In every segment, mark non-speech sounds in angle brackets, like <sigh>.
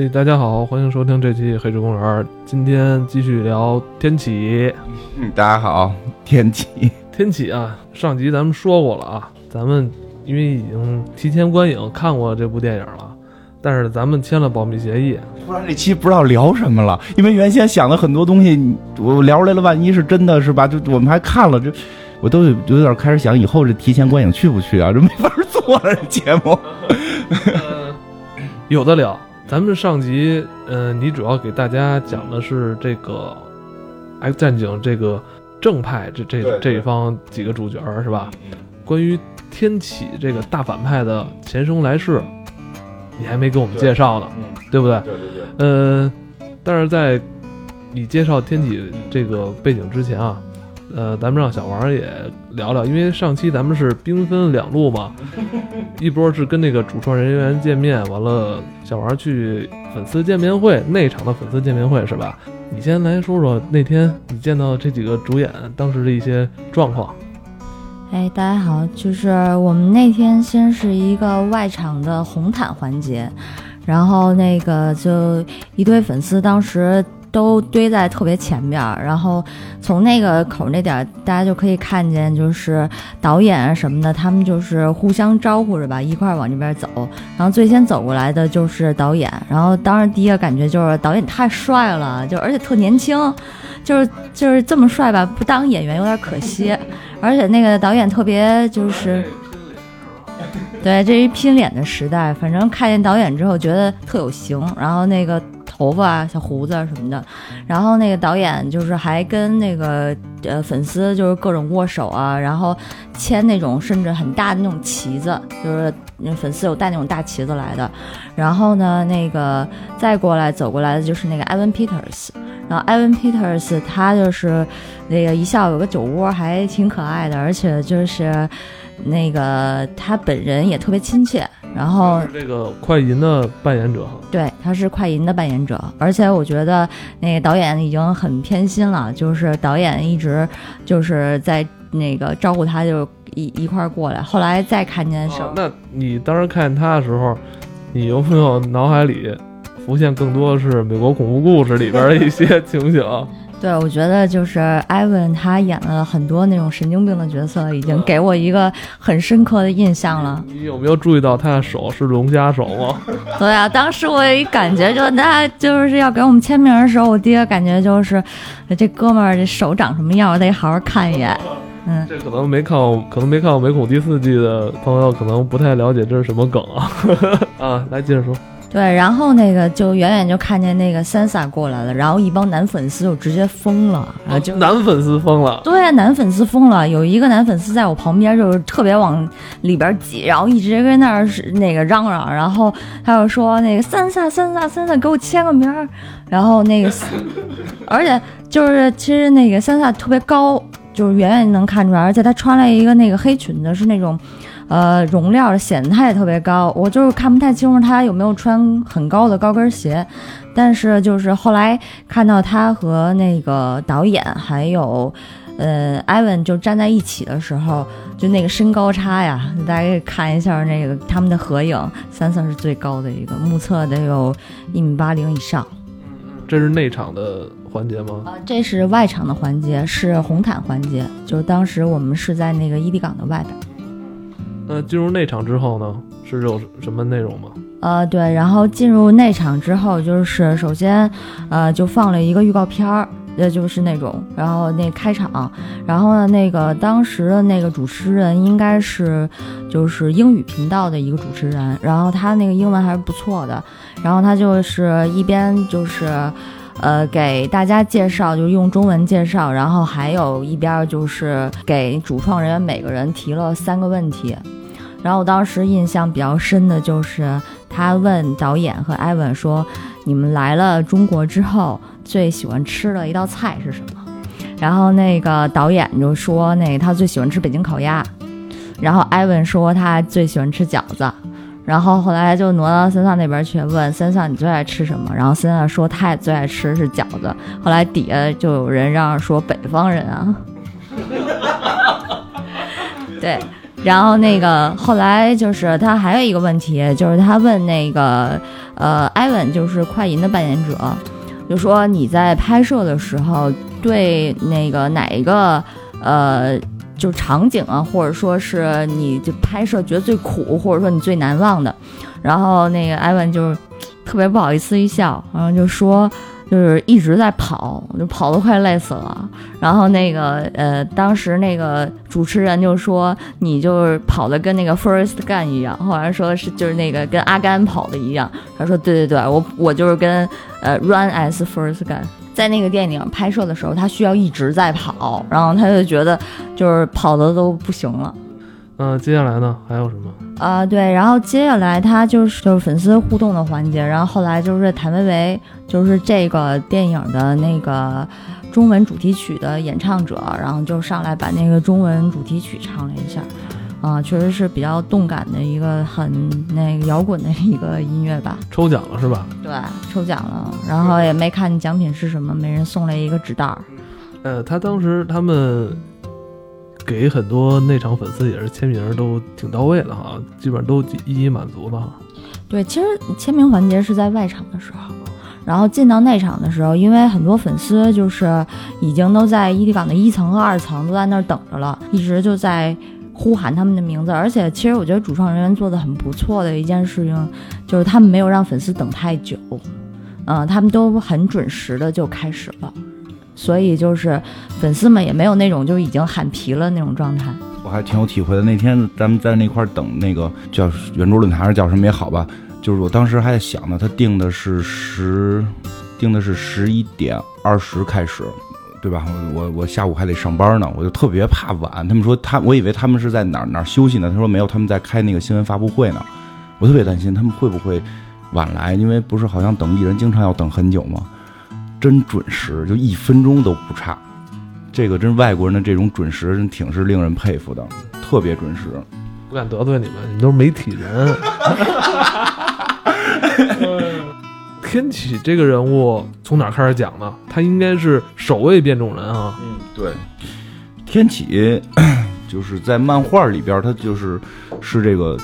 嘿，大家好，欢迎收听这期《黑水公园》。今天继续聊天启。嗯，大家好，天启。天启啊，上集咱们说过了啊，咱们因为已经提前观影看过这部电影了，但是咱们签了保密协议，不然这期不知道聊什么了。因为原先想的很多东西，我聊出来了，万一是真的是吧？就我们还看了，这我都有有点开始想，以后这提前观影去不去啊？这没法做了，这节目。有的聊。咱们上集，嗯，你主要给大家讲的是这个《X 战警》这个正派这这这一方几个主角是吧？关于天启这个大反派的前生来世，你还没给我们介绍呢，对不对？对对对。呃，但是在你介绍天启这个背景之前啊。呃，咱们让小王也聊聊，因为上期咱们是兵分两路嘛，一波是跟那个主创人员见面，完了小王去粉丝见面会内场的粉丝见面会是吧？你先来说说那天你见到这几个主演当时的一些状况。哎，大家好，就是我们那天先是一个外场的红毯环节，然后那个就一堆粉丝当时。都堆在特别前边儿，然后从那个口那点儿，大家就可以看见，就是导演啊什么的，他们就是互相招呼着吧，一块儿往这边走。然后最先走过来的就是导演，然后当时第一个感觉就是导演太帅了，就而且特年轻，就 <laughs> 是就是这么帅吧，不当演员有点可惜。而且那个导演特别就是，对，这一拼脸的时代，反正看见导演之后觉得特有型，然后那个。头发啊，小胡子什么的，然后那个导演就是还跟那个呃粉丝就是各种握手啊，然后牵那种甚至很大的那种旗子，就是那粉丝有带那种大旗子来的。然后呢，那个再过来走过来的就是那个 Evan Peters，然后 Evan Peters 他就是那个一笑有个酒窝，还挺可爱的，而且就是那个他本人也特别亲切。然后这个快银的扮演者，对，他是快银的扮演者，而且我觉得那个导演已经很偏心了，就是导演一直就是在那个照顾他，就一一块儿过来。后来再看见时候，那你当时看见他的时候，你有没有脑海里浮现更多的是美国恐怖故事里边的一些情景？对，我觉得就是艾文，他演了很多那种神经病的角色，已经给我一个很深刻的印象了。你有没有注意到他的手是龙虾手吗？<laughs> 对啊，当时我一感觉，就他就是要给我们签名的时候，我第一个感觉就是，这哥们儿这手长什么样，我得好好看一眼。嗯，这可能没看过，可能没看过《美恐》第四季的朋友，可能不太了解这是什么梗啊。<laughs> 啊，来接着说。对，然后那个就远远就看见那个 Sansa 过来了，然后一帮男粉丝就直接疯了，然后就男粉丝疯了。对，男粉丝疯了，有一个男粉丝在我旁边，就是特别往里边挤，然后一直跟那儿是那个嚷嚷，然后他就说那个 Sansa Sansa Sansa 给我签个名儿，然后那个，<laughs> 而且就是其实那个 Sansa 特别高，就是远远能看出来，而且他穿了一个那个黑裙子，是那种。呃，容量显得他也特别高，我就是看不太清楚他有没有穿很高的高跟鞋，但是就是后来看到他和那个导演还有，呃，艾文就站在一起的时候，就那个身高差呀，大家可以看一下那个他们的合影，三三是最高的一个，目测得有一米八零以上。这是内场的环节吗？啊，这是外场的环节，是红毯环节，就是当时我们是在那个伊犁港的外边。那进入内场之后呢，是有什么内容吗？呃，对，然后进入内场之后，就是首先，呃，就放了一个预告片儿，呃，就是那种，然后那开场，然后呢，那个当时的那个主持人应该是就是英语频道的一个主持人，然后他那个英文还是不错的，然后他就是一边就是，呃，给大家介绍，就是用中文介绍，然后还有一边就是给主创人员每个人提了三个问题。然后我当时印象比较深的就是，他问导演和艾文说：“你们来了中国之后，最喜欢吃的一道菜是什么？”然后那个导演就说：“那他最喜欢吃北京烤鸭。”然后艾文说他最喜欢吃饺子。然后后来就挪到森萨那边去问森萨：“你最爱吃什么？”然后森萨说他也最爱吃是饺子。后来底下就有人嚷嚷说：“北方人啊！” <laughs> 对。然后那个后来就是他还有一个问题，就是他问那个呃艾文，就是快银的扮演者，就说你在拍摄的时候对那个哪一个呃就场景啊，或者说是你就拍摄觉得最苦，或者说你最难忘的，然后那个艾文就特别不好意思一笑，然后就说。就是一直在跑，就跑得快累死了。然后那个呃，当时那个主持人就说你就是跑的跟那个 First Gun 一样，后来说是就是那个跟阿甘跑的一样。他说对对对，我我就是跟呃 Run as First Gun。在那个电影拍摄的时候，他需要一直在跑，然后他就觉得就是跑的都不行了。嗯，接下来呢还有什么？啊，对，然后接下来他就是就是粉丝互动的环节，然后后来就是谭维维就是这个电影的那个中文主题曲的演唱者，然后就上来把那个中文主题曲唱了一下，啊，确实是比较动感的一个很那个摇滚的一个音乐吧。抽奖了是吧？对，抽奖了，然后也没看奖品是什么，每人送了一个纸袋儿。呃，他当时他们。给很多内场粉丝也是签名，都挺到位的哈，基本上都一一满足了哈。对，其实签名环节是在外场的时候，然后进到内场的时候，因为很多粉丝就是已经都在伊犁港的一层和二层都在那儿等着了，一直就在呼喊他们的名字。而且，其实我觉得主创人员做的很不错的一件事情，就是他们没有让粉丝等太久，嗯，他们都很准时的就开始了。所以就是粉丝们也没有那种就已经喊疲了那种状态。我还挺有体会的。那天咱们在那块等那个叫圆桌论坛，叫什么也好吧，就是我当时还在想呢，他定的是十，定的是十一点二十开始，对吧？我我下午还得上班呢，我就特别怕晚。他们说他，我以为他们是在哪儿哪儿休息呢？他说没有，他们在开那个新闻发布会呢。我特别担心他们会不会晚来，因为不是好像等艺人经常要等很久吗？真准时，就一分钟都不差。这个真外国人的这种准时，真挺是令人佩服的，特别准时。不敢得罪你们，你们都是媒体人。<laughs> 天启这个人物从哪开始讲呢？他应该是首位变种人啊。嗯，对。天启 <coughs> 就是在漫画里边，他就是是这个。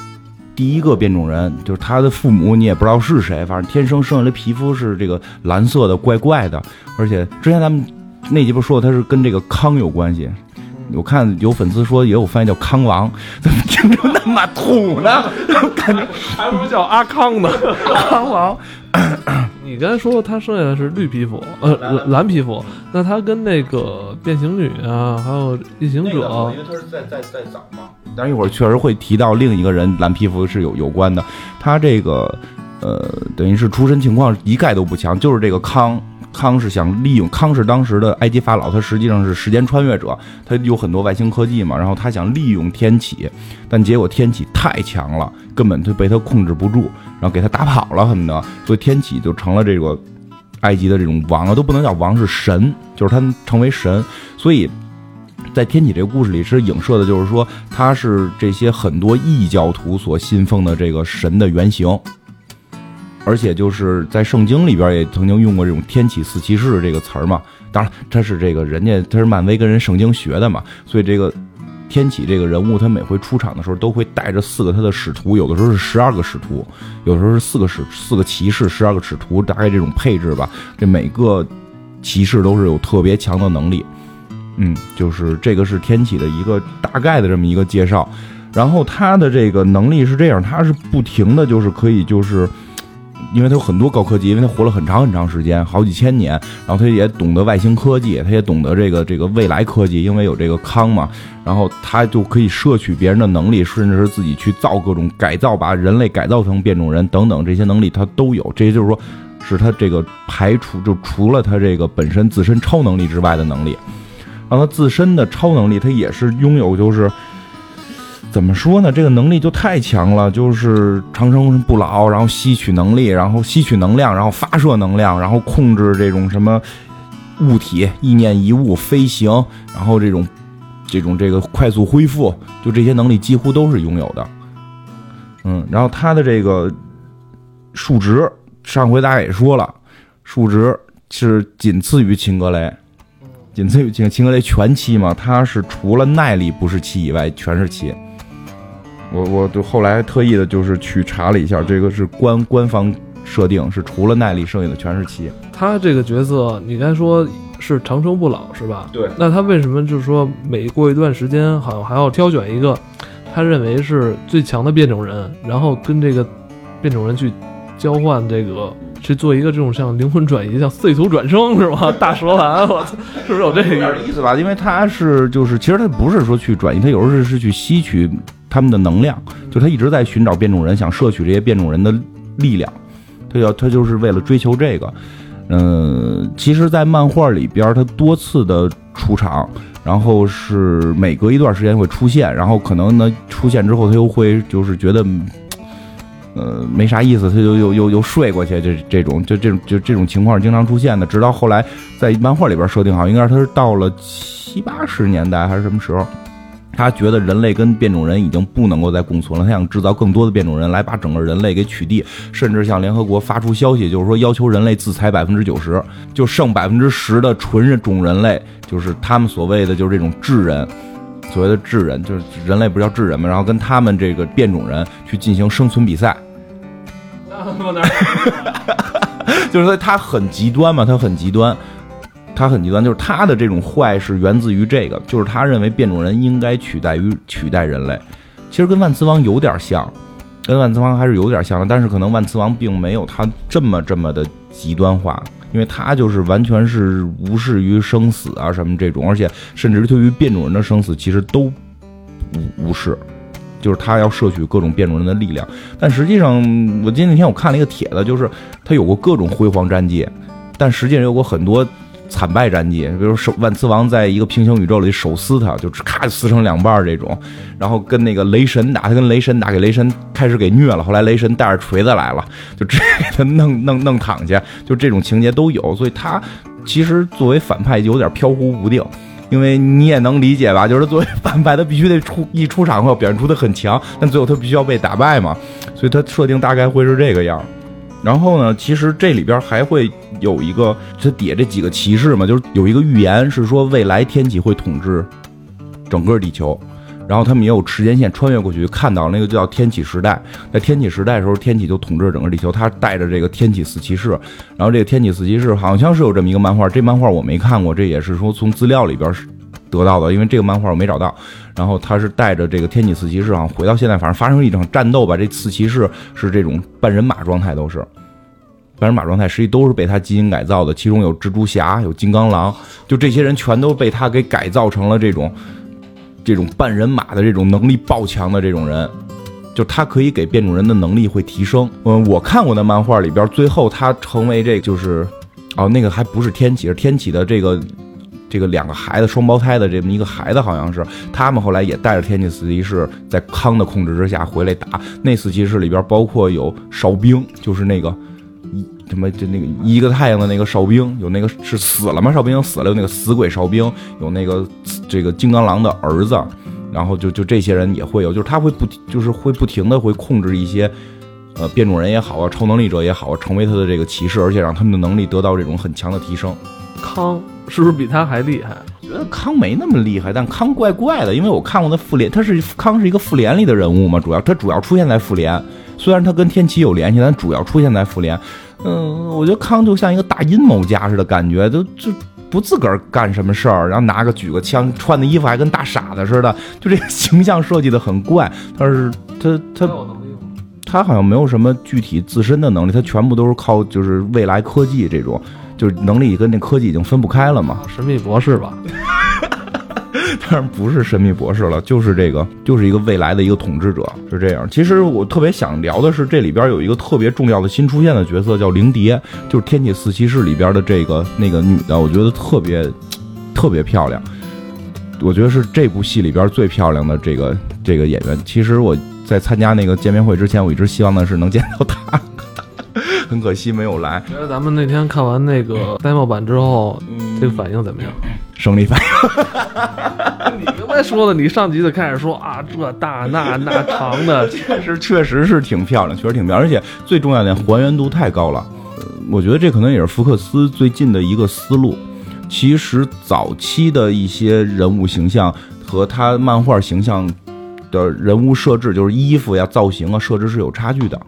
第一个变种人就是他的父母，你也不知道是谁，反正天生生下来皮肤是这个蓝色的，怪怪的。而且之前咱们那集不说他是跟这个康有关系，我看有粉丝说也有翻译叫康王，怎么听着那么土呢？感觉还不如叫阿康呢，康王。你刚才说他剩下的是绿皮肤，呃，蓝蓝皮肤，那他跟那个变形女啊，还有异形者，因为他是在在在长嘛。但是一会儿确实会提到另一个人蓝皮肤是有有关的，他这个呃，等于是出身情况一概都不强，就是这个康康是想利用康是当时的埃及法老，他实际上是时间穿越者，他有很多外星科技嘛，然后他想利用天启，但结果天启太强了，根本就被他控制不住，然后给他打跑了什么的，所以天启就成了这个埃及的这种王了，都不能叫王是神，就是他成为神，所以。在天启这个故事里，是影射的，就是说他是这些很多异教徒所信奉的这个神的原型，而且就是在圣经里边也曾经用过这种“天启四骑士”这个词儿嘛。当然，他是这个人家他是漫威跟人圣经学的嘛，所以这个天启这个人物，他每回出场的时候都会带着四个他的使徒，有的时候是十二个使徒，有的时候是四个使四个骑士，十二个使徒，大概这种配置吧。这每个骑士都是有特别强的能力。嗯，就是这个是天启的一个大概的这么一个介绍，然后他的这个能力是这样，他是不停的就是可以就是，因为他有很多高科技，因为他活了很长很长时间，好几千年，然后他也懂得外星科技，他也懂得这个这个未来科技，因为有这个康嘛，然后他就可以摄取别人的能力，甚至是自己去造各种改造，把人类改造成变种人等等这些能力他都有，这些就是说是他这个排除就除了他这个本身自身超能力之外的能力。让他自身的超能力，他也是拥有，就是怎么说呢？这个能力就太强了，就是长生不老，然后吸取能力，然后吸取能量，然后发射能量，然后控制这种什么物体，意念一物飞行，然后这种这种这个快速恢复，就这些能力几乎都是拥有的。嗯，然后他的这个数值，上回大家也说了，数值是仅次于秦格雷。仅次于秦秦格雷全七嘛，他是除了耐力不是七以外全是七，我我就后来特意的就是去查了一下，这个是官官方设定，是除了耐力，剩下的全是七。他这个角色，你刚才说是长生不老是吧？对那他为什么就是说每过一段时间，好像还要挑选一个他认为是最强的变种人，然后跟这个变种人去交换这个，去做一个这种像灵魂转移，像碎土转生是吧？<laughs> 大蛇丸，我操，是不是有这个意思？意思吧？因为他是就是，其实他不是说去转移，他有时候是是去吸取他们的能量，就他一直在寻找变种人，想摄取这些变种人的力量，他要他就是为了追求这个。嗯，其实，在漫画里边，他多次的出场，然后是每隔一段时间会出现，然后可能呢出现之后，他又会就是觉得。呃，没啥意思，他就又又又睡过去，这这种就这种就这种情况经常出现的。直到后来，在漫画里边设定好，应该是他是到了七八十年代还是什么时候，他觉得人类跟变种人已经不能够再共存了，他想制造更多的变种人来把整个人类给取缔，甚至向联合国发出消息，就是说要求人类自裁百分之九十，就剩百分之十的纯人种人类，就是他们所谓的就是这种智人。所谓的智人就是人类不是叫智人嘛？然后跟他们这个变种人去进行生存比赛，<laughs> <laughs> 就是说他很极端嘛，他很极端，他很极端，就是他的这种坏是源自于这个，就是他认为变种人应该取代于取代人类，其实跟万磁王有点像，跟万磁王还是有点像的，但是可能万磁王并没有他这么这么的极端化，因为他就是完全是无视于生死啊什么这种，而且甚至对于变种人的生死其实都无无视。就是他要摄取各种变种人的力量，但实际上，我记得那天我看了一个帖子，就是他有过各种辉煌战绩，但实际上有过很多惨败战绩，比如手万磁王在一个平行宇宙里手撕他，就咔撕成两半这种，然后跟那个雷神打，他跟雷神打，给雷神开始给虐了，后来雷神带着锤子来了，就直接给他弄弄弄躺下，就这种情节都有，所以他其实作为反派有点飘忽不定。因为你也能理解吧，就是作为反派，他必须得出一出场后表现出的很强，但最后他必须要被打败嘛，所以他设定大概会是这个样。然后呢，其实这里边还会有一个，他底下这几个骑士嘛，就是有一个预言是说未来天启会统治整个地球，然后他们也有时间线穿越过去，看到那个叫天启时代，在天启时代的时候，天启就统治整个地球，他带着这个天启四骑士，然后这个天启四骑士好像是有这么一个漫画，这漫画我没看过，这也是说从资料里边得到的，因为这个漫画我没找到。然后他是带着这个天启四骑士啊，回到现在，反正发生一场战斗吧。这四骑士是这种半人马状态，都是半人马状态，实际都是被他基因改造的。其中有蜘蛛侠，有金刚狼，就这些人全都被他给改造成了这种这种半人马的这种能力爆强的这种人。就他可以给变种人的能力会提升。嗯，我看过的漫画里边，最后他成为这个就是哦，那个还不是天启，是天启的这个。这个两个孩子双胞胎的这么一个孩子，好像是他们后来也带着天启四骑士在康的控制之下回来打。那四骑士里边包括有哨兵，就是那个一什么就那个一个太阳的那个哨兵，有那个是死了吗？哨兵死了，有那个死鬼哨兵，有那个这个金刚狼的儿子，然后就就这些人也会有，就是他会不就是会不停的会控制一些呃变种人也好啊，超能力者也好啊，成为他的这个骑士，而且让他们的能力得到这种很强的提升。康是不是比他还厉害？觉得康没那么厉害，但康怪怪的，因为我看过他复联，他是康是一个复联里的人物嘛，主要他主要出现在复联，虽然他跟天启有联系，但主要出现在复联。嗯，我觉得康就像一个大阴谋家似的感觉，都就不自个儿干什么事儿，然后拿个举个枪，穿的衣服还跟大傻子似的，就这个形象设计的很怪。但是他他他好像没有什么具体自身的能力，他全部都是靠就是未来科技这种。就是能力跟那科技已经分不开了嘛？神秘博士吧？<laughs> 当然不是神秘博士了，就是这个，就是一个未来的一个统治者，是这样。其实我特别想聊的是，这里边有一个特别重要的新出现的角色，叫灵蝶，就是天启四骑士里边的这个那个女的，我觉得特别特别漂亮。我觉得是这部戏里边最漂亮的这个这个演员。其实我在参加那个见面会之前，我一直希望的是能见到她。很可惜没有来。觉得咱们那天看完那个 demo 版之后，这个反应怎么样？生理反应。<laughs> 你刚才说的，你上集就开始说啊，这大那那长的，<laughs> 确实确实是挺漂亮，确实挺漂亮，而且最重要的还原度太高了。我觉得这可能也是福克斯最近的一个思路。其实早期的一些人物形象和他漫画形象。的人物设置，就是衣服呀、造型啊，设置是有差距的。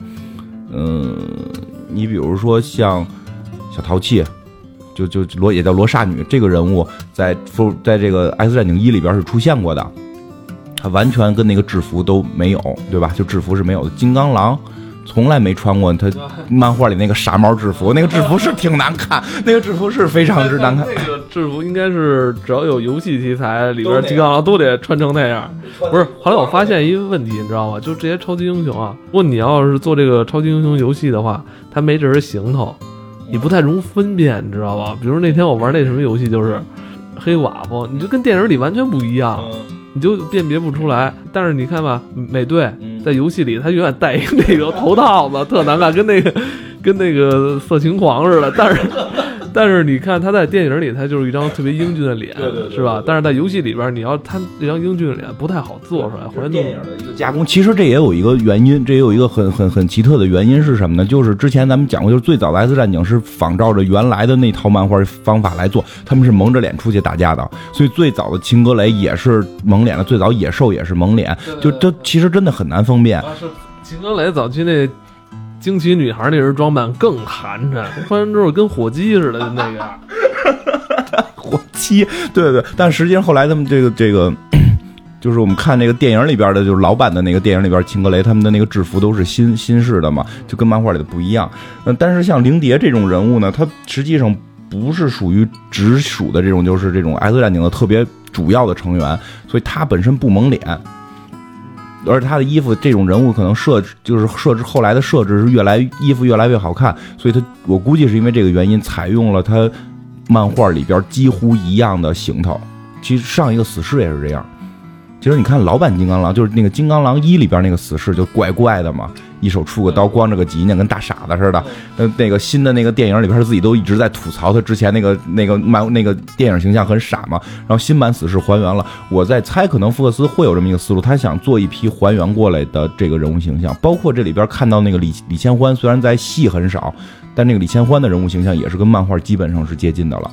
嗯，你比如说像小淘气，就就罗也叫罗刹女这个人物，在复在这个《X 战警一》里边是出现过的，他完全跟那个制服都没有，对吧？就制服是没有的。金刚狼从来没穿过他漫画里那个傻帽制服，那个制服是挺难看，那个制服是非常之难看。<laughs> 那个制服应该是只要有游戏题材，里边金刚狼都得穿成那样。<laughs> 不是，后来我发现一个问题，你知道吗？就这些超级英雄啊，如果你要是做这个超级英雄游戏的话，他没这身行头，你不太容易分辨，你知道吧？比如那天我玩那什么游戏，就是黑寡妇，你就跟电影里完全不一样，你就辨别不出来。但是你看吧，美队在游戏里他永远戴一个那个头套子，特难看，跟那个跟那个色情狂似的。但是但是你看他在电影里，他就是一张特别英俊的脸，对对对是吧？但是在游戏里边，你要他那张英俊的脸不太好做出来，或者弄电影的一个加工，其实这也有一个原因，这也有一个很很很奇特的原因是什么呢？就是之前咱们讲过，就是最早的 X 战警是仿照着原来的那套漫画方法来做，他们是蒙着脸出去打架的，所以最早的秦格雷也是蒙脸的，最早野兽也是蒙脸，就这其实真的很难分辨。秦格雷早期那惊奇女孩那身装扮更寒碜，<laughs> 穿完之后跟火鸡似的就那个样。<laughs> 火鸡，对对对，但实际上后来他们这个这个。<coughs> 就是我们看那个电影里边的，就是老版的那个电影里边，秦格雷他们的那个制服都是新新式的嘛，就跟漫画里的不一样。嗯，但是像灵蝶这种人物呢，他实际上不是属于直属的这种，就是这种 X 战警的特别主要的成员，所以他本身不蒙脸，而且他的衣服这种人物可能设置就是设置后来的设置是越来衣服越来越好看，所以他我估计是因为这个原因采用了他漫画里边几乎一样的行头。其实上一个死侍也是这样。其实你看老版金刚狼，就是那个金刚狼一里边那个死侍，就怪怪的嘛，一手出个刀，光着个脊梁，跟大傻子似的。那，那个新的那个电影里边，他自己都一直在吐槽他之前那个那个漫那个电影形象很傻嘛。然后新版死侍还原了，我在猜，可能福克斯会有这么一个思路，他想做一批还原过来的这个人物形象，包括这里边看到那个李李千欢，虽然在戏很少，但那个李千欢的人物形象也是跟漫画基本上是接近的了。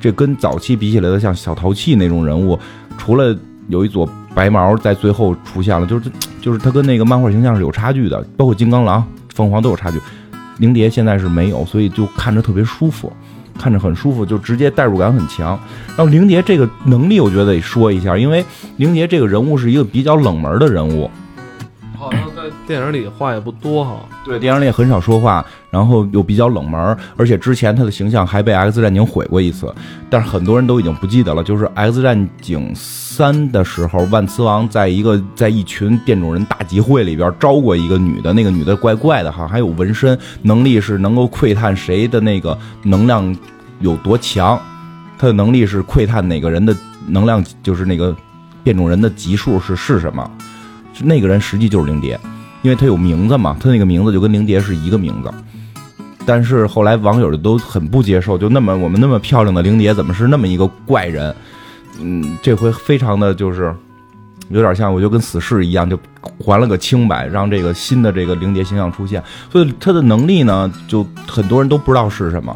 这跟早期比起来的，像小淘气那种人物，除了有一撮白毛在最后出现了，就是 <tsk> 就是他跟那个漫画形象是有差距的，包括金刚狼、凤凰都有差距。灵蝶现在是没有，所以就看着特别舒服，看着很舒服，就直接代入感很强。然后灵蝶这个能力，我觉得得说一下，因为灵蝶这个人物是一个比较冷门的人物，好像电影里话也不多哈。对，电影里也很少说话，然后又比较冷门，而且之前他的形象还被 X 战警毁过一次，但是很多人都已经不记得了。就是 X 战警三的时候，万磁王在一个在一群变种人大集会里边招过一个女的，那个女的怪怪的，哈还有纹身，能力是能够窥探谁的那个能量有多强，他的能力是窥探哪个人的能量，就是那个变种人的级数是是什么，那个人实际就是灵蝶。因为他有名字嘛，他那个名字就跟灵蝶是一个名字。但是后来网友都很不接受，就那么我们那么漂亮的灵蝶，怎么是那么一个怪人？嗯，这回非常的就是有点像，我就跟死侍一样，就还了个清白，让这个新的这个灵蝶形象出现。所以他的能力呢，就很多人都不知道是什么。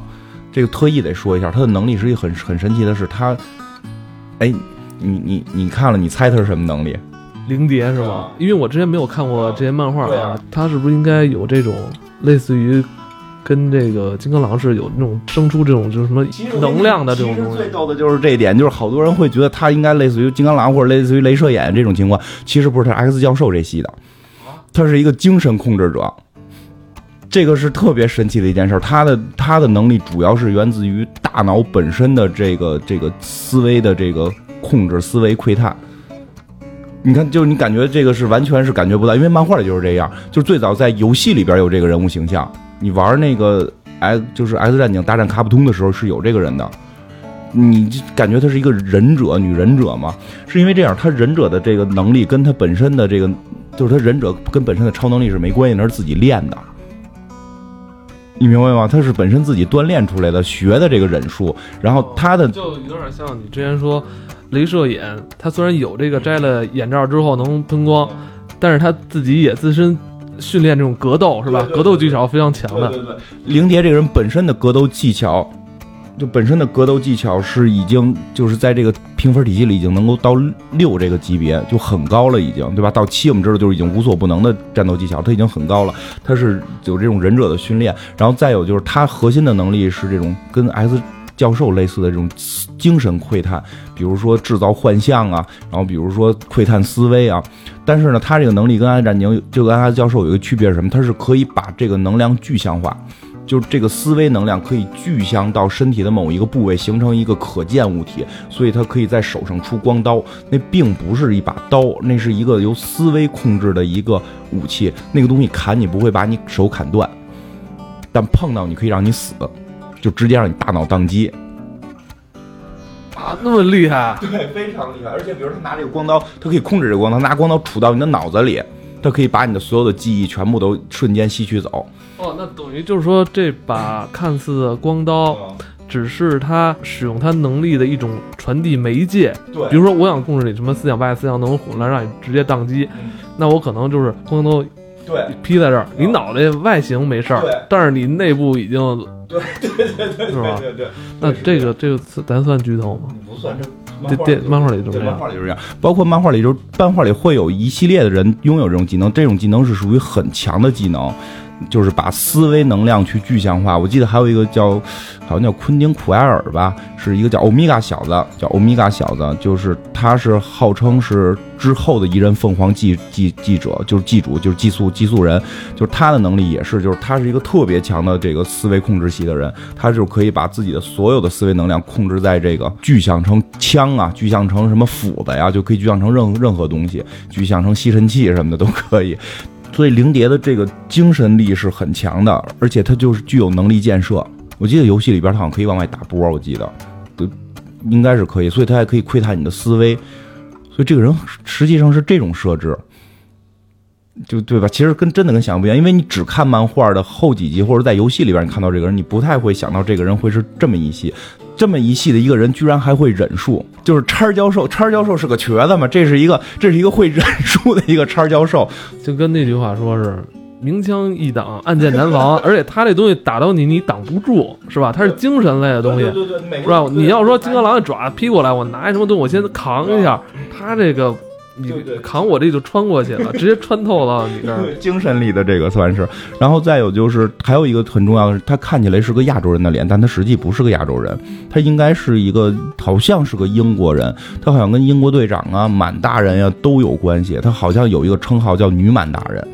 这个特意得说一下，他的能力是一个很很神奇的是，他，哎，你你你看了，你猜他是什么能力？灵蝶是吗？因为我之前没有看过这些漫画对啊，它是不是应该有这种类似于跟这个金刚狼是有那种生出这种就是什么能量的这种东西其实最？逗的就是这一点，就是好多人会觉得他应该类似于金刚狼或者类似于镭射眼这种情况，其实不是，他 X 教授这系的，他是一个精神控制者。这个是特别神奇的一件事，他的他的能力主要是源自于大脑本身的这个这个思维的这个控制、思维窥探。你看，就是你感觉这个是完全是感觉不到，因为漫画里就是这样，就是最早在游戏里边有这个人物形象，你玩那个 X 就是 S 战警大战卡普通的时候是有这个人的，你就感觉他是一个忍者女忍者嘛，是因为这样，他忍者的这个能力跟他本身的这个，就是他忍者跟本身的超能力是没关系，那是自己练的。你明白吗？他是本身自己锻炼出来的，学的这个忍术，然后他的就有点像你之前说，镭射眼，他虽然有这个摘了眼罩之后能喷光，但是他自己也自身训练这种格斗是吧？对对对格斗技巧非常强的。对对对，灵蝶这个人本身的格斗技巧就本身的格斗技巧是已经就是在这个评分体系里已经能够到六这个级别，就很高了，已经对吧？到七我们知道就是已经无所不能的战斗技巧，它已经很高了。它是有这种忍者的训练，然后再有就是它核心的能力是这种跟 S 教授类似的这种精神窥探，比如说制造幻象啊，然后比如说窥探思维啊。但是呢，他这个能力跟安战宁就跟 S 教授有一个区别是什么？他是可以把这个能量具象化。就是这个思维能量可以具象到身体的某一个部位，形成一个可见物体，所以它可以在手上出光刀。那并不是一把刀，那是一个由思维控制的一个武器。那个东西砍你不会把你手砍断，但碰到你可以让你死，就直接让你大脑宕机。啊，那么厉害？对，非常厉害。而且，比如他拿这个光刀，他可以控制这个光刀，拿光刀杵到你的脑子里，他可以把你的所有的记忆全部都瞬间吸取走。哦，那等于就是说，这把看似光刀，只是他使用他能力的一种传递媒介。对，比如说，我想控制你什么思想外、思想能混乱，让你直接宕机，那我可能就是光刀对劈在这儿，你脑袋外形没事儿，但是你内部已经对对对对是吧？对对。那这个这个咱算剧透吗？不算，这电漫画里就这样。漫画里就是这样，包括漫画里就是漫画里会有一系列的人拥有这种技能，这种技能是属于很强的技能。就是把思维能量去具象化。我记得还有一个叫，好像叫昆汀·库埃尔吧，是一个叫欧米伽小子，叫欧米伽小子，就是他是号称是之后的一任凤凰记记记者，就是记主，就是寄宿寄宿人，就是他的能力也是，就是他是一个特别强的这个思维控制系的人，他就可以把自己的所有的思维能量控制在这个具象成枪啊，具象成什么斧子呀，就可以具象成任任何东西，具象成吸尘器什么的都可以。所以灵蝶的这个精神力是很强的，而且它就是具有能力建设。我记得游戏里边它好像可以往外打波，我记得，都应该是可以。所以它还可以窥探你的思维。所以这个人实际上是这种设置，就对吧？其实跟真的跟想象不一样，因为你只看漫画的后几集，或者在游戏里边你看到这个人，你不太会想到这个人会是这么一系。这么一系的一个人，居然还会忍术，就是叉教授。叉教授是个瘸子嘛？这是一个，这是一个会忍术的一个叉教授，就跟那句话说是明枪易挡，暗箭难防。而且他这东西打到你，你挡不住，是吧？他是精神类的东西，对对对，是吧？你要说金刚狼的爪劈过来，我拿什么东西，我先扛一下，他这个。你扛我这就穿过去了，直接穿透了你这儿。<laughs> 精神力的这个算是，然后再有就是还有一个很重要的是，他看起来是个亚洲人的脸，但他实际不是个亚洲人，他应该是一个好像是个英国人，他好像跟英国队长啊、满大人呀都有关系，他好像有一个称号叫女满大人。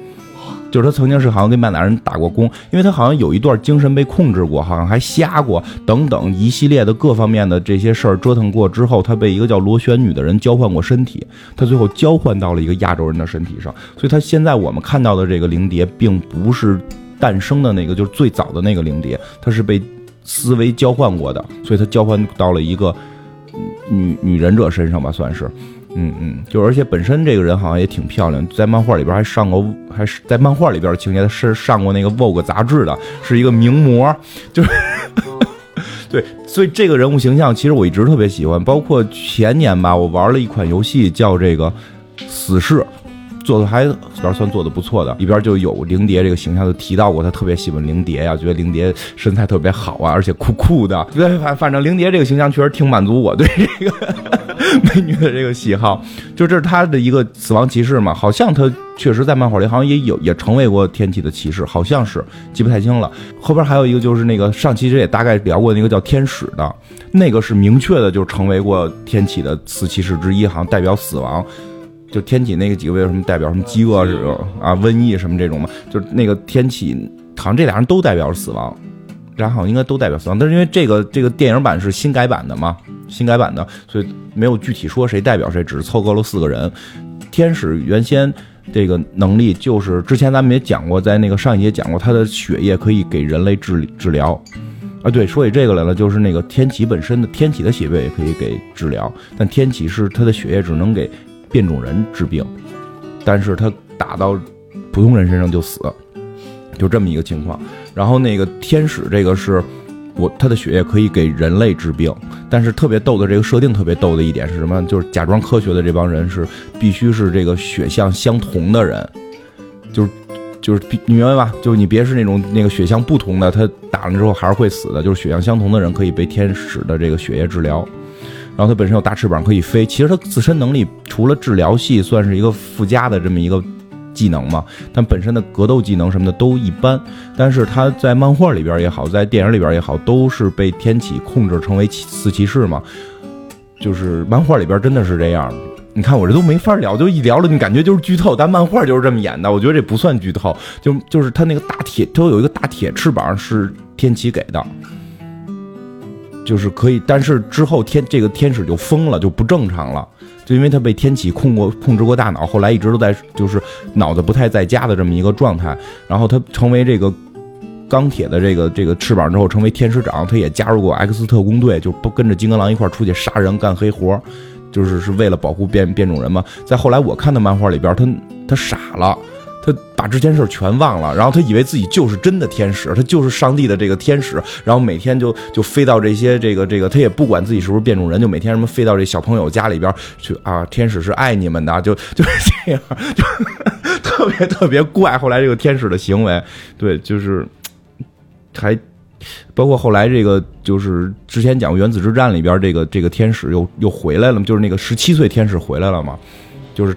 就是他曾经是好像跟曼达人打过工，因为他好像有一段精神被控制过，好像还瞎过等等一系列的各方面的这些事儿折腾过之后，他被一个叫螺旋女的人交换过身体，他最后交换到了一个亚洲人的身体上，所以他现在我们看到的这个灵蝶并不是诞生的那个，就是最早的那个灵蝶，他是被思维交换过的，所以他交换到了一个女女忍者身上吧，算是。嗯嗯，就而且本身这个人好像也挺漂亮，在漫画里边还上过，还是在漫画里边情节是上过那个 Vogue 杂志的，是一个名模，<laughs> 就是对，所以这个人物形象其实我一直特别喜欢，包括前年吧，我玩了一款游戏叫这个死侍。做的还边算做的不错的，里边就有灵蝶这个形象，就提到过他特别喜欢灵蝶呀，觉得灵蝶身材特别好啊，而且酷酷的。对，反反正灵蝶这个形象确实挺满足我对这个 <laughs> 美女的这个喜好。就这是他的一个死亡骑士嘛，好像他确实在漫画里好像也有也成为过天启的骑士，好像是记不太清了。后边还有一个就是那个上期其实也大概聊过那个叫天使的，那个是明确的就成为过天启的四骑士之一，好像代表死亡。就天启那个几个为什么代表什么饥饿是啊瘟疫什么这种嘛？就是那个天启好像这俩人都代表死亡，然后应该都代表死亡。但是因为这个这个电影版是新改版的嘛，新改版的，所以没有具体说谁代表谁，只是凑够了四个人。天使原先这个能力就是之前咱们也讲过，在那个上一节讲过，他的血液可以给人类治治疗啊。对，说起这个来了，就是那个天启本身的天启的血液也可以给治疗，但天启是他的血液只能给。变种人治病，但是他打到普通人身上就死，就这么一个情况。然后那个天使这个是我他的血液可以给人类治病，但是特别逗的这个设定特别逗的一点是什么？就是假装科学的这帮人是必须是这个血相相同的人，就是。就是你明白吧？就是你别是那种那个血象不同的，他打了之后还是会死的。就是血象相同的人可以被天使的这个血液治疗，然后他本身有大翅膀可以飞。其实他自身能力除了治疗系算是一个附加的这么一个技能嘛，但本身的格斗技能什么的都一般。但是他在漫画里边也好，在电影里边也好，都是被天启控制成为四骑士嘛。就是漫画里边真的是这样。你看我这都没法聊，就一聊了，你感觉就是剧透。但漫画就是这么演的，我觉得这不算剧透。就就是他那个大铁，他有一个大铁翅膀是天启给的，就是可以。但是之后天这个天使就疯了，就不正常了，就因为他被天启控过控制过大脑，后来一直都在就是脑子不太在家的这么一个状态。然后他成为这个钢铁的这个这个翅膀之后，成为天使长，他也加入过 X 特工队，就不跟着金刚狼一块出去杀人干黑活。就是是为了保护变变种人嘛。在后来我看的漫画里边，他他傻了，他把之前事全忘了，然后他以为自己就是真的天使，他就是上帝的这个天使，然后每天就就飞到这些这个这个，他也不管自己是不是变种人，就每天什么飞到这小朋友家里边去啊，天使是爱你们的，就就是这样，就特别特别怪。后来这个天使的行为，对，就是还。包括后来这个，就是之前讲过《原子之战》里边这个这个天使又又回来了就是那个十七岁天使回来了嘛，就是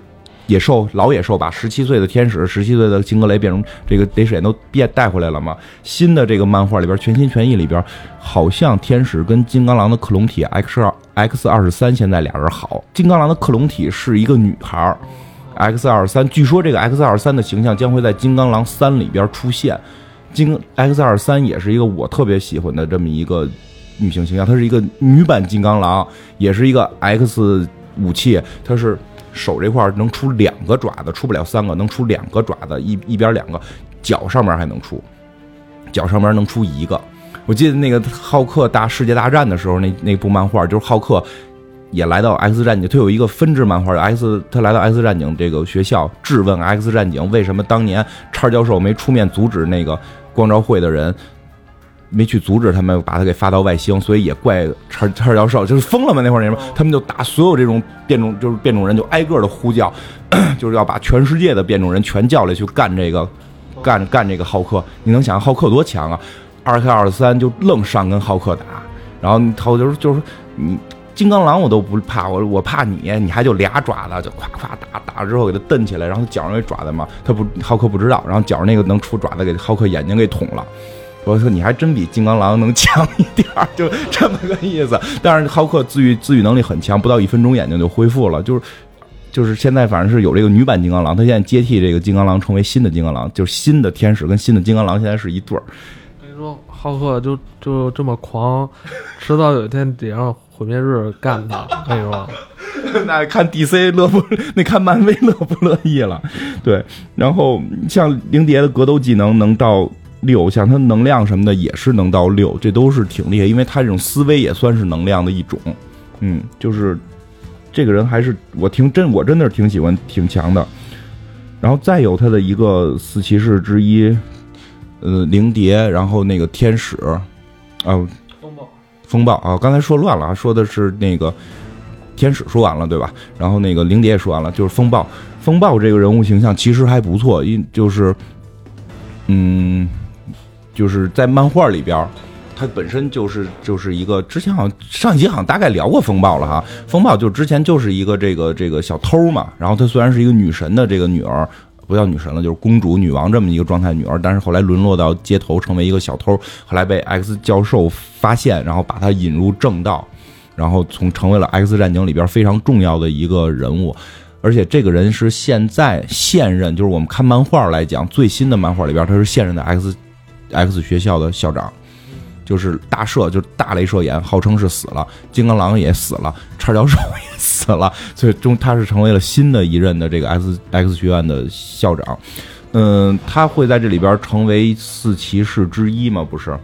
野兽老野兽把十七岁的天使、十七岁的金格雷变成这个雷神都变带回来了嘛。新的这个漫画里边全心全意里边，好像天使跟金刚狼的克隆体 X 二 X 二十三现在俩人好。金刚狼的克隆体是一个女孩，X 二十三据说这个 X 二十三的形象将会在金刚狼三里边出现。金 X 二十三也是一个我特别喜欢的这么一个女性形象，她是一个女版金刚狼，也是一个 X 武器，它是手这块能出两个爪子，出不了三个，能出两个爪子，一一边两个，脚上面还能出，脚上面能出一个。我记得那个浩克大世界大战的时候，那那部漫画就是浩克也来到 X 战警，他有一个分支漫画，X 他来到 X 战警这个学校质问 X 战警为什么当年叉教授没出面阻止那个。光照会的人没去阻止他们把他给发到外星，所以也怪叉叉教授就是疯了嘛那会儿那什么，他们就打所有这种变种就是变种人就挨个的呼叫，<clears throat> 就是要把全世界的变种人全叫来去干这个干干这个浩克。你能想浩克多强啊？二 K 二三就愣上跟浩克打，然后他就是就是你。金刚狼我都不怕，我我怕你，你还就俩爪子，就咵咵打打了之后给他蹬起来，然后脚上有爪子嘛，他不浩克不知道，然后脚上那个能出爪子给浩克眼睛给捅了。我说你还真比金刚狼能强一点，就这么个意思。<laughs> 但是浩克自愈自愈能力很强，不到一分钟眼睛就恢复了。就是就是现在反正是有这个女版金刚狼，她现在接替这个金刚狼成为新的金刚狼，就是新的天使跟新的金刚狼现在是一对儿。跟你说浩克就就这么狂，迟早有一天得让。毁灭日干他，跟你说，<laughs> 那看 DC 乐不？那看漫威乐不乐意了？对，然后像灵蝶的格斗技能能到六，像他能量什么的也是能到六，这都是挺厉害，因为他这种思维也算是能量的一种。嗯，就是这个人还是我挺真，我真的是挺喜欢，挺强的。然后再有他的一个四骑士之一，呃，灵蝶，然后那个天使，啊。风暴风暴啊，刚才说乱了啊，说的是那个天使说完了对吧？然后那个灵蝶也说完了，就是风暴。风暴这个人物形象其实还不错，因就是，嗯，就是在漫画里边，他本身就是就是一个之前好像上集好像大概聊过风暴了哈。风暴就之前就是一个这个这个小偷嘛，然后他虽然是一个女神的这个女儿。不叫女神了，就是公主、女王这么一个状态女儿，但是后来沦落到街头，成为一个小偷，后来被 X 教授发现，然后把她引入正道，然后从成为了 X 战警里边非常重要的一个人物，而且这个人是现在现任，就是我们看漫画来讲最新的漫画里边，他是现任的 X X 学校的校长。就是大赦，就是大雷射眼，号称是死了，金刚狼也死了，叉教授也死了，<laughs> 所以中他是成为了新的一任的这个 X X 学院的校长。嗯，他会在这里边成为四骑士之一吗？不是，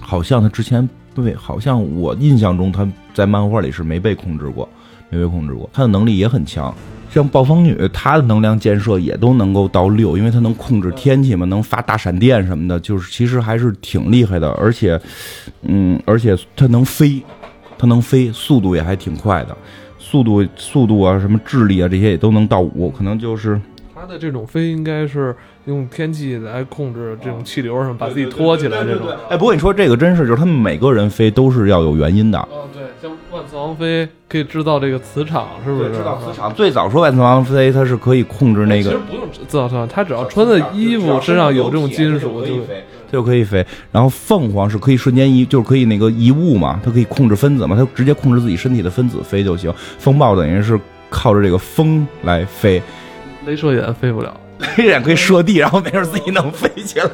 好像他之前对，好像我印象中他在漫画里是没被控制过，没被控制过，他的能力也很强。像暴风女，她的能量建设也都能够到六，因为她能控制天气嘛，能发大闪电什么的，就是其实还是挺厉害的。而且，嗯，而且她能飞，她能飞，速度也还挺快的，速度、速度啊，什么智力啊，这些也都能到五，可能就是她的这种飞应该是用天气来控制这种气流什么，把自己托起来这种。哎，不过你说这个真是，就是他们每个人飞都是要有原因的。哦，对，像万磁王飞可以制造这个磁场，是不是？制造磁场。最早说万磁王飞，它是可以控制那个。其实不用制造磁场，它只要穿的衣服身上有这种金属就飞，它就可以飞。然后凤凰是可以瞬间移，就是可以那个移物嘛，它可以控制分子嘛，它直接控制自己身体的分子飞就行。风暴等于是靠着这个风来飞。镭射眼飞不了，镭射眼可以射地，然后没事自己能飞起来。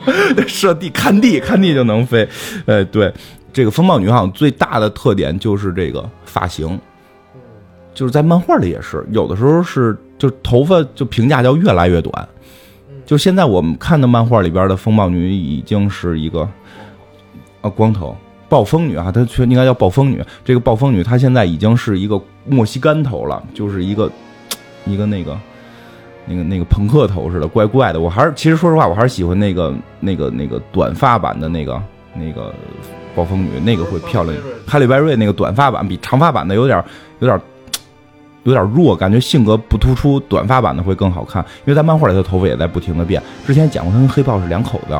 <laughs> 射地看地看地就能飞。呃，对，这个风暴女好像最大的特点就是这个发型，就是在漫画里也是，有的时候是就头发就评价叫越来越短。就现在我们看的漫画里边的风暴女已经是一个啊光头暴风女啊，她却应该叫暴风女。这个暴风女她现在已经是一个莫西干头了，就是一个。<tsk> 一个那个，那个那个朋克头似的，怪怪的。我还是其实说实话，我还是喜欢那个那个那个短发版的那个那个暴风女，那个会漂亮。哈利·白瑞那个短发版比长发版的有点有点有点弱，感觉性格不突出。短发版的会更好看，因为在漫画里他头发也在不停的变。之前讲过，他跟黑豹是两口子。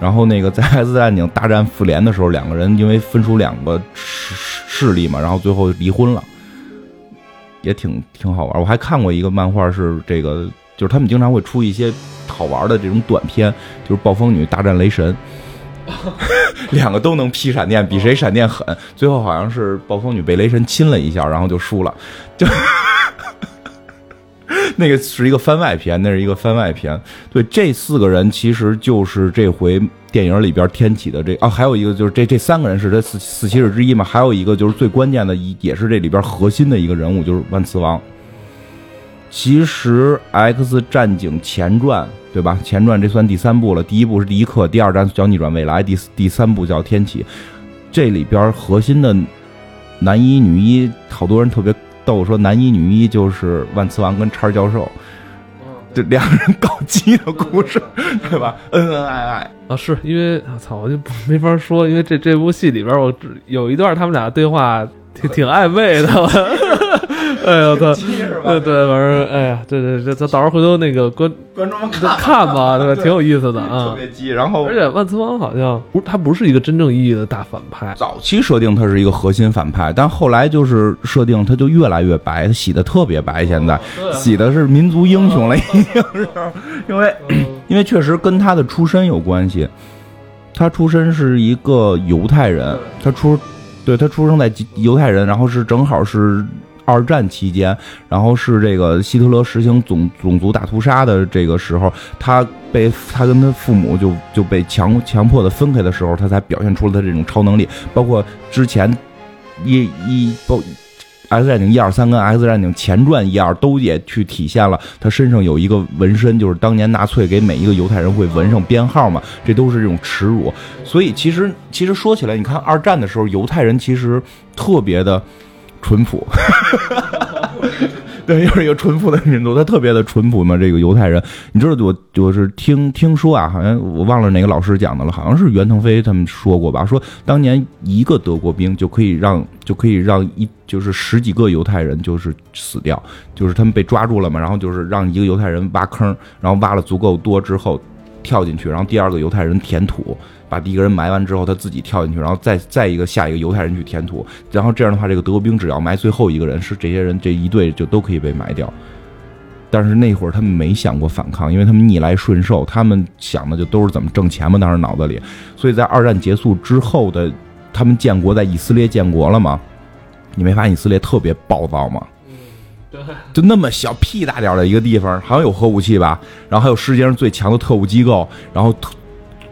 然后那个在《X 战警：大战复联》的时候，两个人因为分出两个势势力嘛，然后最后离婚了。也挺挺好玩，我还看过一个漫画，是这个，就是他们经常会出一些好玩的这种短片，就是暴风女大战雷神，<laughs> 两个都能劈闪电，比谁闪电狠，最后好像是暴风女被雷神亲了一下，然后就输了，就。<laughs> 那个是一个番外篇，那是一个番外篇。对，这四个人其实就是这回电影里边天启的这啊，还有一个就是这这三个人是这四四骑士之一嘛，还有一个就是最关键的，一也是这里边核心的一个人物，就是万磁王。其实《X 战警前传》对吧？前传这算第三部了，第一部是第一课，第二站叫逆转未来，第第三部叫天启。这里边核心的男一女一，好多人特别。逗说男一女一就是万磁王跟叉教授，这两个人搞基的故事，<laughs> 对吧？恩恩爱爱啊，是因为我操，我就 <laughs> 没法说，因为这这部戏里边，我有一段他们俩对话挺挺暧昧的。<laughs> 哎呀，他 <laughs> 对对，反正哎呀，对对这，咱到时候回头那个观 <laughs> 观众们看吧，对吧？挺有意思的啊，特别鸡。然后，而且万磁王好像不，他不是一个真正意义的大反派。早期设定他是一个核心反派，但后来就是设定他就越来越白，他洗的特别白，现在洗的是民族英雄了，已经是，因为因为确实跟他的出身有关系，他出身是一个犹太人，他出对他出生在犹太人，然后是正好是。二战期间，然后是这个希特勒实行种种族大屠杀的这个时候，他被他跟他父母就就被强强迫的分开的时候，他才表现出了他这种超能力。包括之前一一包《X 战警》一二三跟《X 战警前传》一二都也去体现了他身上有一个纹身，就是当年纳粹给每一个犹太人会纹上编号嘛，这都是这种耻辱。所以其实其实说起来，你看二战的时候，犹太人其实特别的。淳朴，<laughs> 对，又是一个淳朴的民族，他特别的淳朴嘛。这个犹太人，你知道我我是听听说啊，好像我忘了哪个老师讲的了，好像是袁腾飞他们说过吧，说当年一个德国兵就可以让就可以让一就是十几个犹太人就是死掉，就是他们被抓住了嘛，然后就是让一个犹太人挖坑，然后挖了足够多之后跳进去，然后第二个犹太人填土。把第一个人埋完之后，他自己跳进去，然后再再一个下一个犹太人去填土，然后这样的话，这个德国兵只要埋最后一个人，是这些人这一队就都可以被埋掉。但是那会儿他们没想过反抗，因为他们逆来顺受，他们想的就都是怎么挣钱嘛，当时脑子里。所以在二战结束之后的，他们建国在以色列建国了嘛？你没发现以色列特别暴躁吗？就那么小屁大点的一个地方，好像有核武器吧？然后还有世界上最强的特务机构，然后特。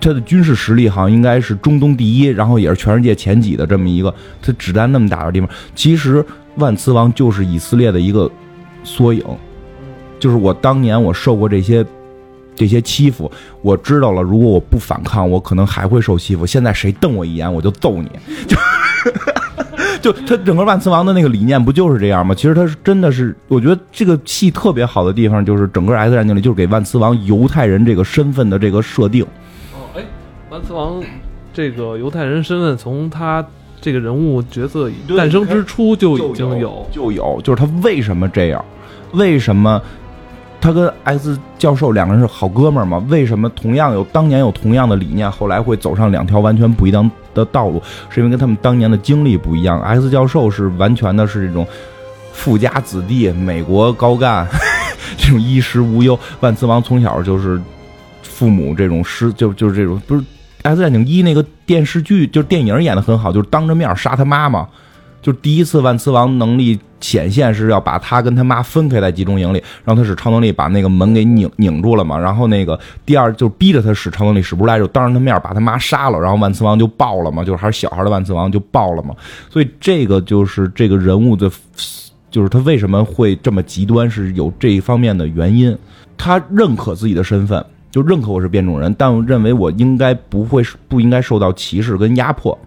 他的军事实力好像应该是中东第一，然后也是全世界前几的这么一个。他子弹那么大的地方，其实万磁王就是以色列的一个缩影。就是我当年我受过这些这些欺负，我知道了，如果我不反抗，我可能还会受欺负。现在谁瞪我一眼，我就揍你。就 <laughs> 就他整个万磁王的那个理念不就是这样吗？其实他是真的是，我觉得这个戏特别好的地方就是整个 X 战警里就是给万磁王犹太人这个身份的这个设定。哦，哎万磁王这个犹太人身份，从他这个人物角色诞生之初就已经有，就有，就是他为什么这样？为什么他跟 X 教授两个人是好哥们儿嘛？为什么同样有当年有同样的理念，后来会走上两条完全不一样的道路？是因为跟他们当年的经历不一样。X 教授是完全的是这种富家子弟，美国高干，<laughs> 这种衣食无忧。万磁王从小就是父母这种失，就就是这种不是《X 战警一》那个电视剧，就是电影演的很好，就是当着面杀他妈妈。就第一次万磁王能力显现是要把他跟他妈分开在集中营里，然后他使超能力把那个门给拧拧住了嘛。然后那个第二就逼着他使超能力使不出来，就当着他面把他妈杀了，然后万磁王就爆了嘛，就是还是小孩的万磁王就爆了嘛。所以这个就是这个人物的，就是他为什么会这么极端，是有这一方面的原因。他认可自己的身份，就认可我是变种人，但我认为我应该不会不应该受到歧视跟压迫。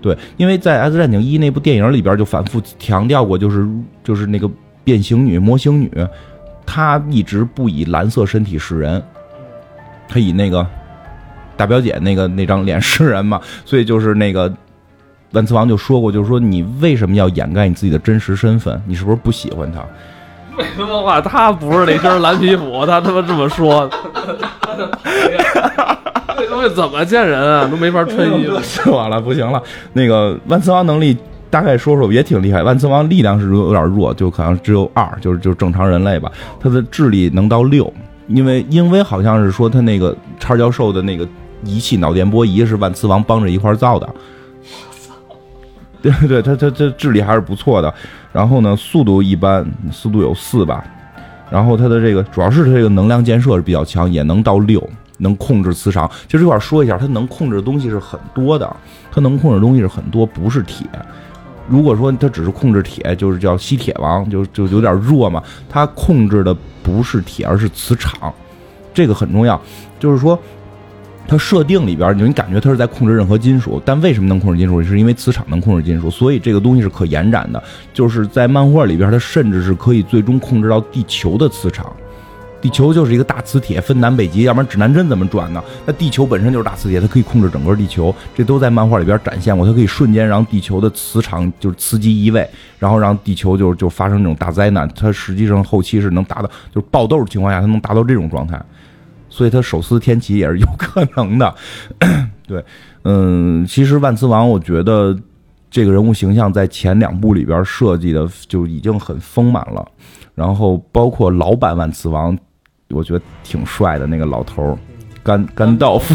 对，因为在《X 战警一》那部电影里边就反复强调过，就是就是那个变形女、魔形女，她一直不以蓝色身体示人，她以那个大表姐那个那张脸示人嘛，所以就是那个万磁王就说过，就是说你为什么要掩盖你自己的真实身份？你是不是不喜欢她？为什么话他不是那身蓝皮肤？他他妈这么说。<laughs> 这东西怎么见人啊？都没法穿衣服。<laughs> 说完了，不行了。那个万磁王能力大概说说，也挺厉害。万磁王力量是有点弱，就可能只有二，就是就是正常人类吧。他的智力能到六，因为因为好像是说他那个叉教授的那个仪器脑电波仪是万磁王帮着一块造的。对 <laughs> 对，他他他智力还是不错的。然后呢，速度一般，速度有四吧。然后他的这个主要是他这个能量建设是比较强，也能到六。能控制磁场，其实这块说一下，它能控制的东西是很多的，它能控制的东西是很多，不是铁。如果说它只是控制铁，就是叫吸铁王，就就有点弱嘛。它控制的不是铁，而是磁场，这个很重要。就是说，它设定里边，你感觉它是在控制任何金属，但为什么能控制金属？是因为磁场能控制金属，所以这个东西是可延展的。就是在漫画里边，它甚至是可以最终控制到地球的磁场。地球就是一个大磁铁，分南北极，要不然指南针怎么转呢？那地球本身就是大磁铁，它可以控制整个地球，这都在漫画里边展现过。它可以瞬间让地球的磁场就是磁极移位，然后让地球就就发生这种大灾难。它实际上后期是能达到，就是爆豆的情况下，它能达到这种状态，所以它手撕天启也是有可能的。<laughs> 对，嗯，其实万磁王，我觉得这个人物形象在前两部里边设计的就已经很丰满了，然后包括老版万磁王。我觉得挺帅的那个老头儿，甘甘道夫，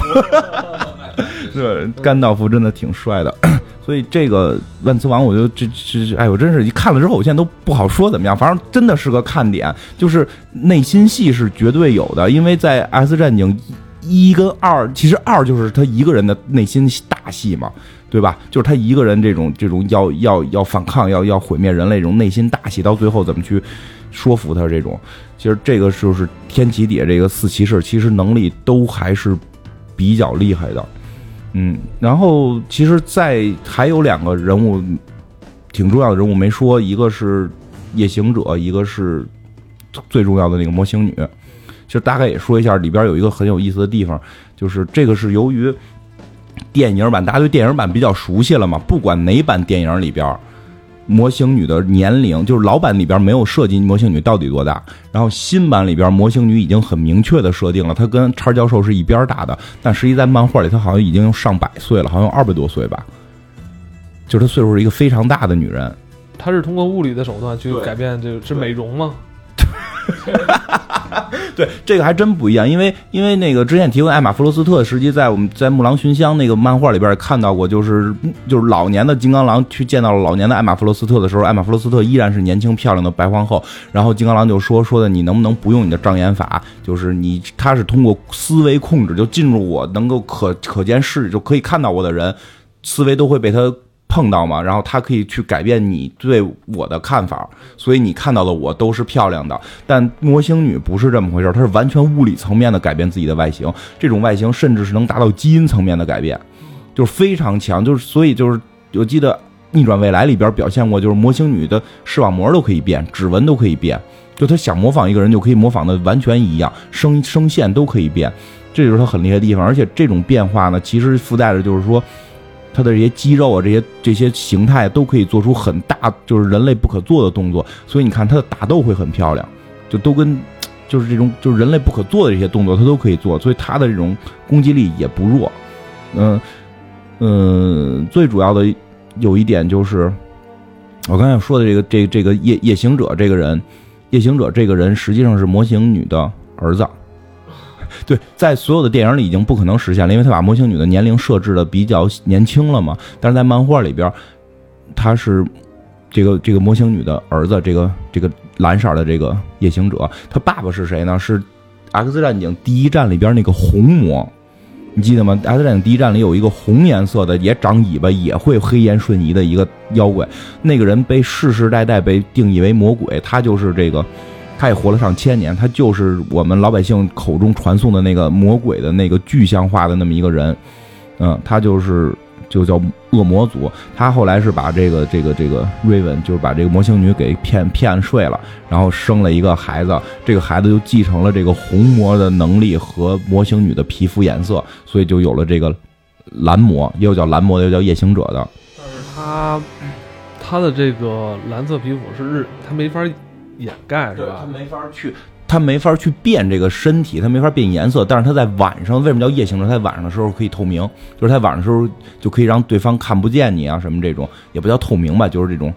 <laughs> 对，<laughs> 甘道夫真的挺帅的。<coughs> 所以这个万磁王，我觉得这这哎，呦真是一看了之后，我现在都不好说怎么样。反正真的是个看点，就是内心戏是绝对有的。因为在《X 战警》一跟二，其实二就是他一个人的内心大戏嘛，对吧？就是他一个人这种这种要要要反抗，要要毁灭人类这种内心大戏，到最后怎么去说服他这种。其实这个就是天启底下这个四骑士，其实能力都还是比较厉害的，嗯。然后其实，在还有两个人物挺重要的人物没说，一个是夜行者，一个是最重要的那个魔形女。其实大概也说一下，里边有一个很有意思的地方，就是这个是由于电影版，大家对电影版比较熟悉了嘛，不管哪版电影里边。模型女的年龄就是老版里边没有设计模型女到底多大，然后新版里边模型女已经很明确的设定了，她跟叉教授是一边大的，但实际在漫画里她好像已经上百岁了，好像二百多岁吧，就是她岁数是一个非常大的女人。她是通过物理的手段去改变，这个是美容吗？<laughs> 对，这个还真不一样，因为因为那个之前提过艾玛弗罗斯特，实际在我们在木狼寻香那个漫画里边也看到过，就是就是老年的金刚狼去见到了老年的艾玛弗罗斯特的时候，艾玛弗罗斯特依然是年轻漂亮的白皇后，然后金刚狼就说说的你能不能不用你的障眼法，就是你他是通过思维控制就进入我能够可可见视就可以看到我的人，思维都会被他。碰到嘛，然后他可以去改变你对我的看法，所以你看到的我都是漂亮的。但模型女不是这么回事儿，她是完全物理层面的改变自己的外形，这种外形甚至是能达到基因层面的改变，就是非常强。就是所以就是我记得逆转未来里边表现过，就是模型女的视网膜都可以变，指纹都可以变，就她想模仿一个人就可以模仿的完全一样，声声线都可以变，这就是她很厉害的地方。而且这种变化呢，其实附带着就是说。他的这些肌肉啊，这些这些形态都可以做出很大，就是人类不可做的动作。所以你看他的打斗会很漂亮，就都跟就是这种就是人类不可做的这些动作，他都可以做，所以他的这种攻击力也不弱。嗯嗯，最主要的有一点就是我刚才说的这个这这个夜夜行者这个人，夜行者这个人实际上是模型女的儿子。对，在所有的电影里已经不可能实现了，因为他把魔形女的年龄设置的比较年轻了嘛。但是在漫画里边，他是这个这个魔形女的儿子，这个这个蓝色的这个夜行者，他爸爸是谁呢？是《X 战警》第一战里边那个红魔，你记得吗？《X 战警》第一战里有一个红颜色的，也长尾巴，也会黑烟瞬移的一个妖怪，那个人被世世代代被定义为魔鬼，他就是这个。他也活了上千年，他就是我们老百姓口中传颂的那个魔鬼的那个具象化的那么一个人，嗯，他就是就叫恶魔族。他后来是把这个这个这个瑞文，就是把这个模型女给骗 <laughs> 骗睡了，然后生了一个孩子，这个孩子就继承了这个红魔的能力和模型女的皮肤颜色，所以就有了这个蓝魔，又叫蓝魔的，又叫夜行者的。但是他他的这个蓝色皮肤是日，他没法。掩盖是吧？他没法去，他没法去变这个身体，他没法变颜色。但是他在晚上，为什么叫夜行者？他在晚上的时候可以透明，就是他晚上的时候就可以让对方看不见你啊，什么这种也不叫透明吧，就是这种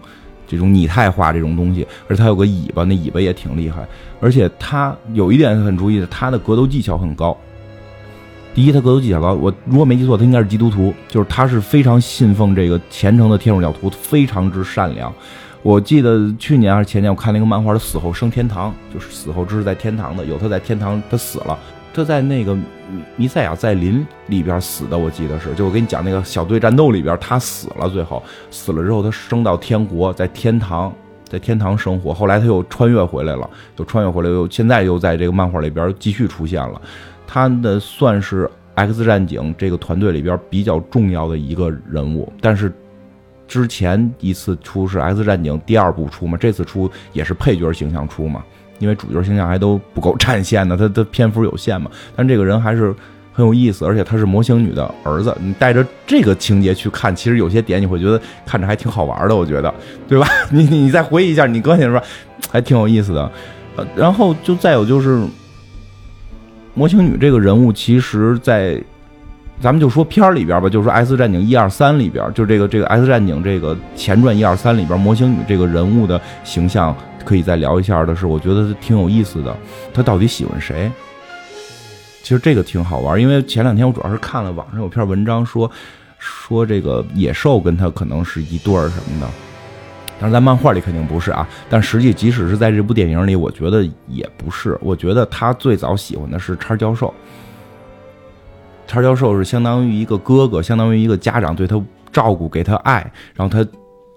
这种拟态化这种东西。而且他有个尾巴，那尾巴也挺厉害。而且他有一点很注意的，他的格斗技巧很高。第一，他格斗技巧高。我如果没记错，他应该是基督徒，就是他是非常信奉这个虔诚的天主教徒，非常之善良。我记得去年还是前年，我看那个漫画的死后升天堂，就是死后只是在天堂的，有他在天堂，他死了，他在那个弥赛亚在林里边死的，我记得是，就我跟你讲那个小队战斗里边，他死了，最后死了之后，他升到天国，在天堂，在天堂生活，后来他又穿越回来了，又穿越回来，又现在又在这个漫画里边继续出现了，他的算是 X 战警这个团队里边比较重要的一个人物，但是。之前一次出是《X 战警》第二部出嘛，这次出也是配角形象出嘛，因为主角形象还都不够占线的，<laughs> 他的篇幅有限嘛。但这个人还是很有意思，而且他是模型女的儿子，你带着这个情节去看，其实有些点你会觉得看着还挺好玩的，我觉得，对吧？<laughs> 你你再回忆一下，你哥那时候还挺有意思的。然后就再有就是模型女这个人物，其实在。咱们就说片儿里边吧，就是说《X 战警》一二三里边，就这个这个《X 战警》这个前传一二三里边，模型女这个人物的形象，可以再聊一下的是，我觉得挺有意思的。他到底喜欢谁？其实这个挺好玩，因为前两天我主要是看了网上有篇文章说，说这个野兽跟他可能是一对儿什么的，但是在漫画里肯定不是啊。但实际即使是在这部电影里，我觉得也不是。我觉得他最早喜欢的是叉教授。叉教授是相当于一个哥哥，相当于一个家长，对他照顾，给他爱，然后他，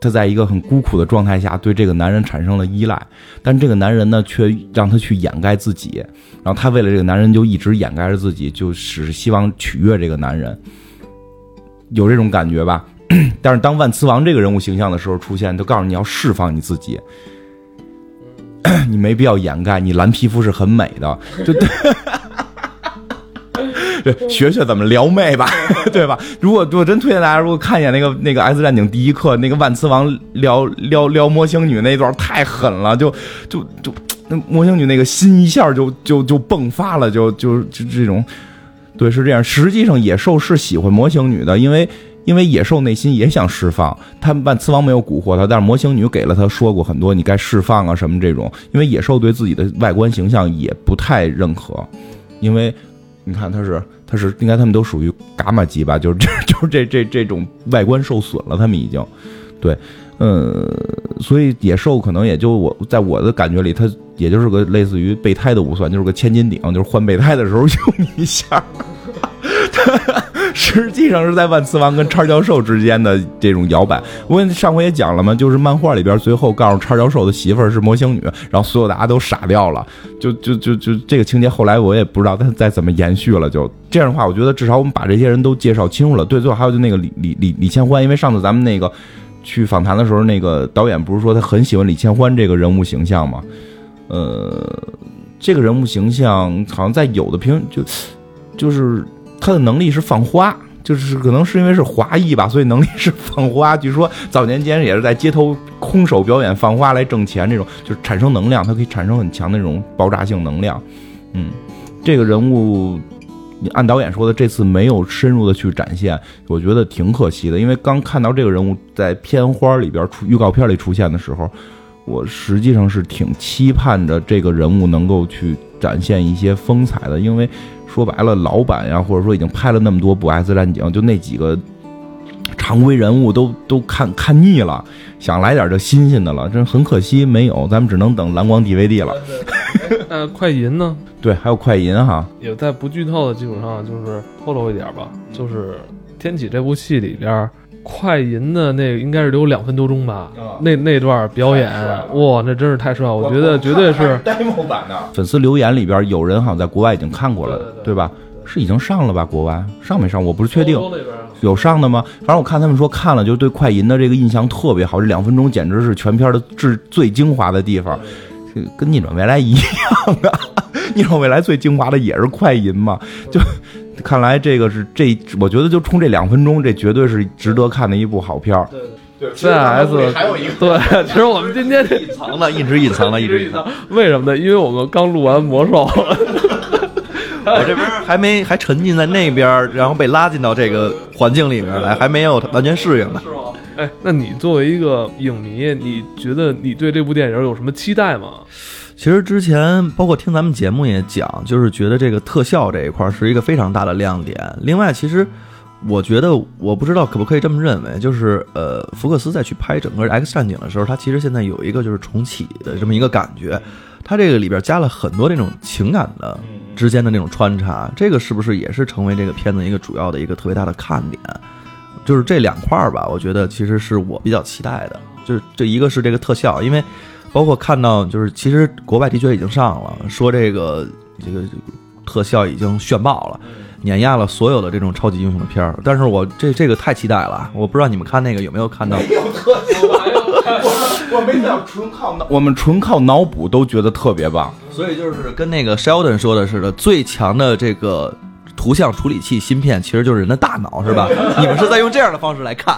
他在一个很孤苦的状态下，对这个男人产生了依赖，但这个男人呢，却让他去掩盖自己，然后他为了这个男人，就一直掩盖着自己，就只是希望取悦这个男人，有这种感觉吧？<clears throat> 但是当万磁王这个人物形象的时候出现，就告诉你要释放你自己，<clears throat> 你没必要掩盖，你蓝皮肤是很美的，就。<laughs> 对，<laughs> 学学怎么撩妹吧，对吧？如果我真推荐大家，如果看一眼那个那个《X 战警》第一课，那个万磁王撩撩撩魔星女那段太狠了，就就就那魔星女那个心一下就就就迸发了，就就就这种，对，是这样。实际上野兽是喜欢魔星女的，因为因为野兽内心也想释放，他万磁王没有蛊惑他，但是魔形女给了他说过很多，你该释放啊什么这种。因为野兽对自己的外观形象也不太认可，因为。你看，他是他是应该他们都属于伽马级吧？就是这 <laughs> 就是这这这种外观受损了，他们已经，对，嗯，所以野兽可能也就我在我的感觉里，它也就是个类似于备胎的武算，就是个千斤顶，就是换备胎的时候 <laughs> 用一下。哈 <laughs> 哈实际上是在万磁王跟叉教授之间的这种摇摆。我上回也讲了嘛，就是漫画里边最后告诉叉教授的媳妇儿是魔形女，然后所有大家都傻掉了。就就就就这个情节，后来我也不知道他再怎么延续了。就这样的话，我觉得至少我们把这些人都介绍清楚了。对，最后还有就那个李李李李千欢，因为上次咱们那个去访谈的时候，那个导演不是说他很喜欢李千欢这个人物形象吗？呃，这个人物形象好像在有的评就就是。他的能力是放花，就是可能是因为是华裔吧，所以能力是放花。据说早年间也是在街头空手表演放花来挣钱，这种就是产生能量，它可以产生很强的那种爆炸性能量。嗯，这个人物。你按导演说的，这次没有深入的去展现，我觉得挺可惜的。因为刚看到这个人物在片花里边出预告片里出现的时候，我实际上是挺期盼着这个人物能够去展现一些风采的。因为说白了，老板呀，或者说已经拍了那么多部《X 战警》，就那几个常规人物都都看看腻了，想来点这新鲜的了，真很可惜没有。咱们只能等蓝光 DVD 了。呃，快银呢？<laughs> 对，还有快银哈，也在不剧透的基础上，就是透露一点吧。就是《天启》这部戏里边，快银的那个应该是有两分多钟吧。那那段表演，哇，那真是太帅！了！我觉得绝对是 demo 版的。粉丝留言里边有人好像在国外已经看过了，对吧？是已经上了吧？国外上没上？我不是确定。有上的吗？反正我看他们说看了，就对快银的这个印象特别好。这两分钟简直是全片的至最精华的地方。跟逆转未来一样的，<laughs> 逆转未来最精华的也是快银嘛？就看来这个是这，我觉得就冲这两分钟，这绝对是值得看的一部好片儿。对，C S 还有一个对，其实我们今天隐藏的，一直隐藏的，一直隐藏。<laughs> 为什么呢？因为我们刚录完魔兽，<laughs> 我这边还没还沉浸在那边，然后被拉进到这个环境里面来，还没有完全适应呢。哎，那你作为一个影迷，你觉得你对这部电影有什么期待吗？其实之前包括听咱们节目也讲，就是觉得这个特效这一块是一个非常大的亮点。另外，其实我觉得，我不知道可不可以这么认为，就是呃，福克斯在去拍整个《X 战警》的时候，他其实现在有一个就是重启的这么一个感觉，他这个里边加了很多这种情感的之间的那种穿插，这个是不是也是成为这个片子一个主要的一个特别大的看点？就是这两块儿吧，我觉得其实是我比较期待的。就是这一个是这个特效，因为包括看到就是其实国外的确已经上了，说这个这个特效已经炫爆了，碾压了所有的这种超级英雄的片儿。但是我这这个太期待了，我不知道你们看那个有没有看到？没有特效，<laughs> 我没想纯靠脑，我们纯靠脑补都觉得特别棒。所以就是跟那个 Sheldon 说的似的，最强的这个。图像处理器芯片其实就是人的大脑，是吧？<laughs> 你们是在用这样的方式来看。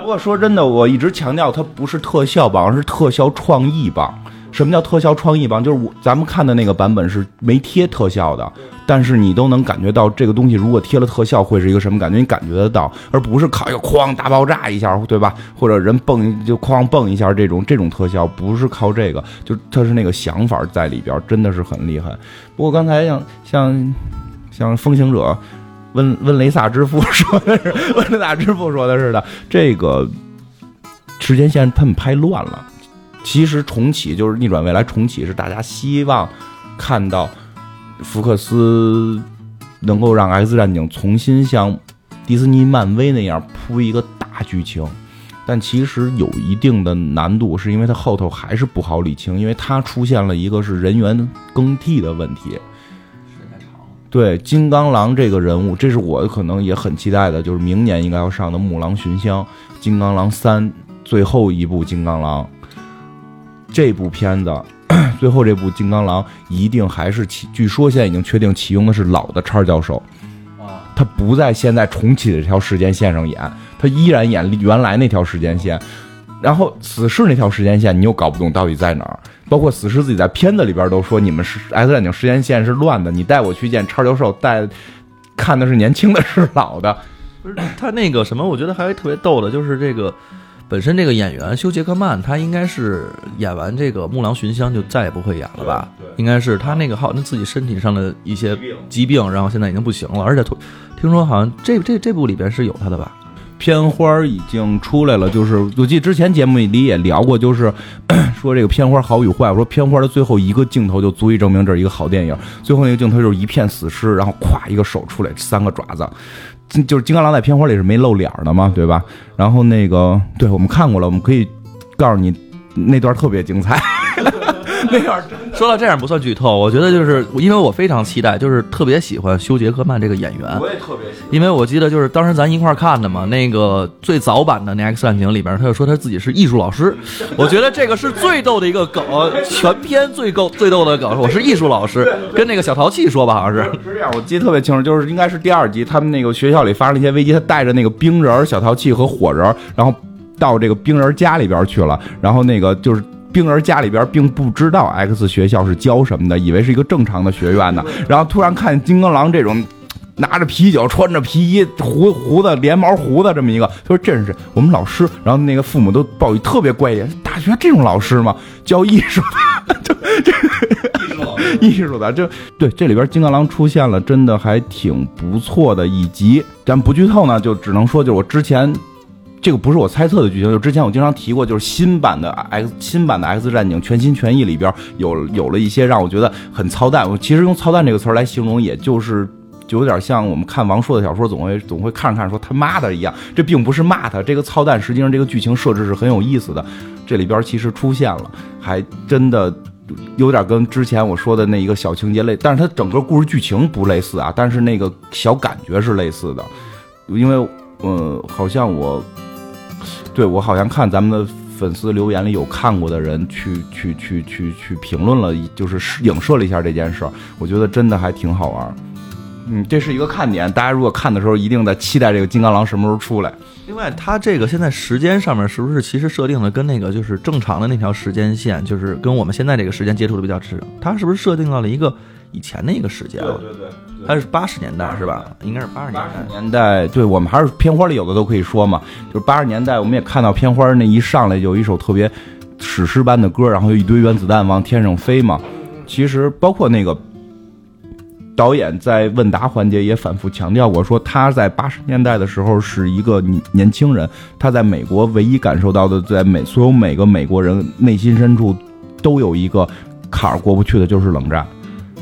不过说真的，我一直强调它不是特效棒，而是特效创意棒。什么叫特效创意棒？就是我咱们看的那个版本是没贴特效的，但是你都能感觉到这个东西如果贴了特效会是一个什么感觉，你感觉得到，而不是靠一个哐大爆炸一下，对吧？或者人蹦就哐蹦一下这种这种特效，不是靠这个，就它是那个想法在里边，真的是很厉害。不过刚才像像。像风行者，温温雷萨之父 <laughs> 说的是，温雷萨之父说的是的，这个时间线他们拍乱了。其实重启就是逆转未来重启，是大家希望看到福克斯能够让 X 战警重新像迪士尼、漫威那样铺一个大剧情，但其实有一定的难度，是因为它后头还是不好理清，因为它出现了一个是人员更替的问题。对金刚狼这个人物，这是我可能也很期待的，就是明年应该要上的《木狼寻香》《金刚狼三》最后一部《金刚狼》这部片子，<clears throat> 最后这部《金刚狼》一定还是启，据说现在已经确定启用的是老的叉教授，啊，他不在现在重启的这条时间线上演，他依然演原来那条时间线。然后死侍那条时间线你又搞不懂到底在哪儿，包括死侍自己在片子里边都说你们是 X 战警时间线是乱的，你带我去见超教授，带看的是年轻的，是老的。不是他那个什么，我觉得还特别逗的，就是这个本身这个演员休杰克曼，他应该是演完这个木狼寻香就再也不会演了吧？应该是他那个好像自己身体上的一些疾病，然后现在已经不行了，而且听说好像这这这部里边是有他的吧？片花已经出来了，就是我记得之前节目里也聊过，就是 <coughs> 说这个片花好与坏。我说片花的最后一个镜头就足以证明这是一个好电影。最后那个镜头就是一片死尸，然后咵一个手出来，三个爪子，就是金刚狼在片花里是没露脸的嘛，对吧？然后那个对我们看过了，我们可以告诉你那段特别精彩。<laughs> 那段真说到这样不算剧透，我觉得就是因为我非常期待，就是特别喜欢休·杰克曼这个演员，我也特别喜欢因为我记得就是当时咱一块儿看的嘛，那个最早版的那《X 战警》里边，他就说他自己是艺术老师，<laughs> 我觉得这个是最逗的一个梗，全片最逗最逗的梗，我是艺术老师，跟那个小淘气说吧，好像是。是这样，我记得特别清楚，就是应该是第二集，他们那个学校里发生了一些危机，他带着那个冰人儿、小淘气和火人儿，然后到这个冰人儿家里边去了，然后那个就是。冰人家里边并不知道 X 学校是教什么的，以为是一个正常的学院呢。<laughs> 然后突然看见金刚狼这种拿着啤酒、穿着皮衣、胡胡子连毛胡子这么一个，他说这是我们老师。然后那个父母都抱以特别怪异，大学这种老师吗？教艺术的，就 <laughs> 这艺术的，就对这里边金刚狼出现了，真的还挺不错的一集。咱不剧透呢，就只能说就是我之前。这个不是我猜测的剧情，就之前我经常提过，就是新版的 X 新版的 X 战警全心全意里边有有了一些让我觉得很操蛋。我其实用操蛋这个词儿来形容，也就是就有点像我们看王朔的小说，总会总会看着看着说他妈的一样。这并不是骂他，这个操蛋实际上这个剧情设置是很有意思的。这里边其实出现了，还真的有点跟之前我说的那一个小情节类，但是它整个故事剧情不类似啊，但是那个小感觉是类似的，因为呃，好像我。对，我好像看咱们的粉丝留言里有看过的人去去去去去评论了，就是影射了一下这件事儿。我觉得真的还挺好玩，嗯，这是一个看点。大家如果看的时候，一定在期待这个金刚狼什么时候出来。另外，它这个现在时间上面是不是其实设定的跟那个就是正常的那条时间线，就是跟我们现在这个时间接触的比较迟？它是不是设定到了一个以前的一个时间？对对对。它是八十年代是吧？应该是八十年代。年代，对我们还是片花里有的都可以说嘛。就是八十年代，我们也看到片花那一上来有一首特别史诗般的歌，然后有一堆原子弹往天上飞嘛。其实包括那个导演在问答环节也反复强调过，说他在八十年代的时候是一个年年轻人，他在美国唯一感受到的，在美所有每个美国人内心深处都有一个坎儿过不去的，就是冷战。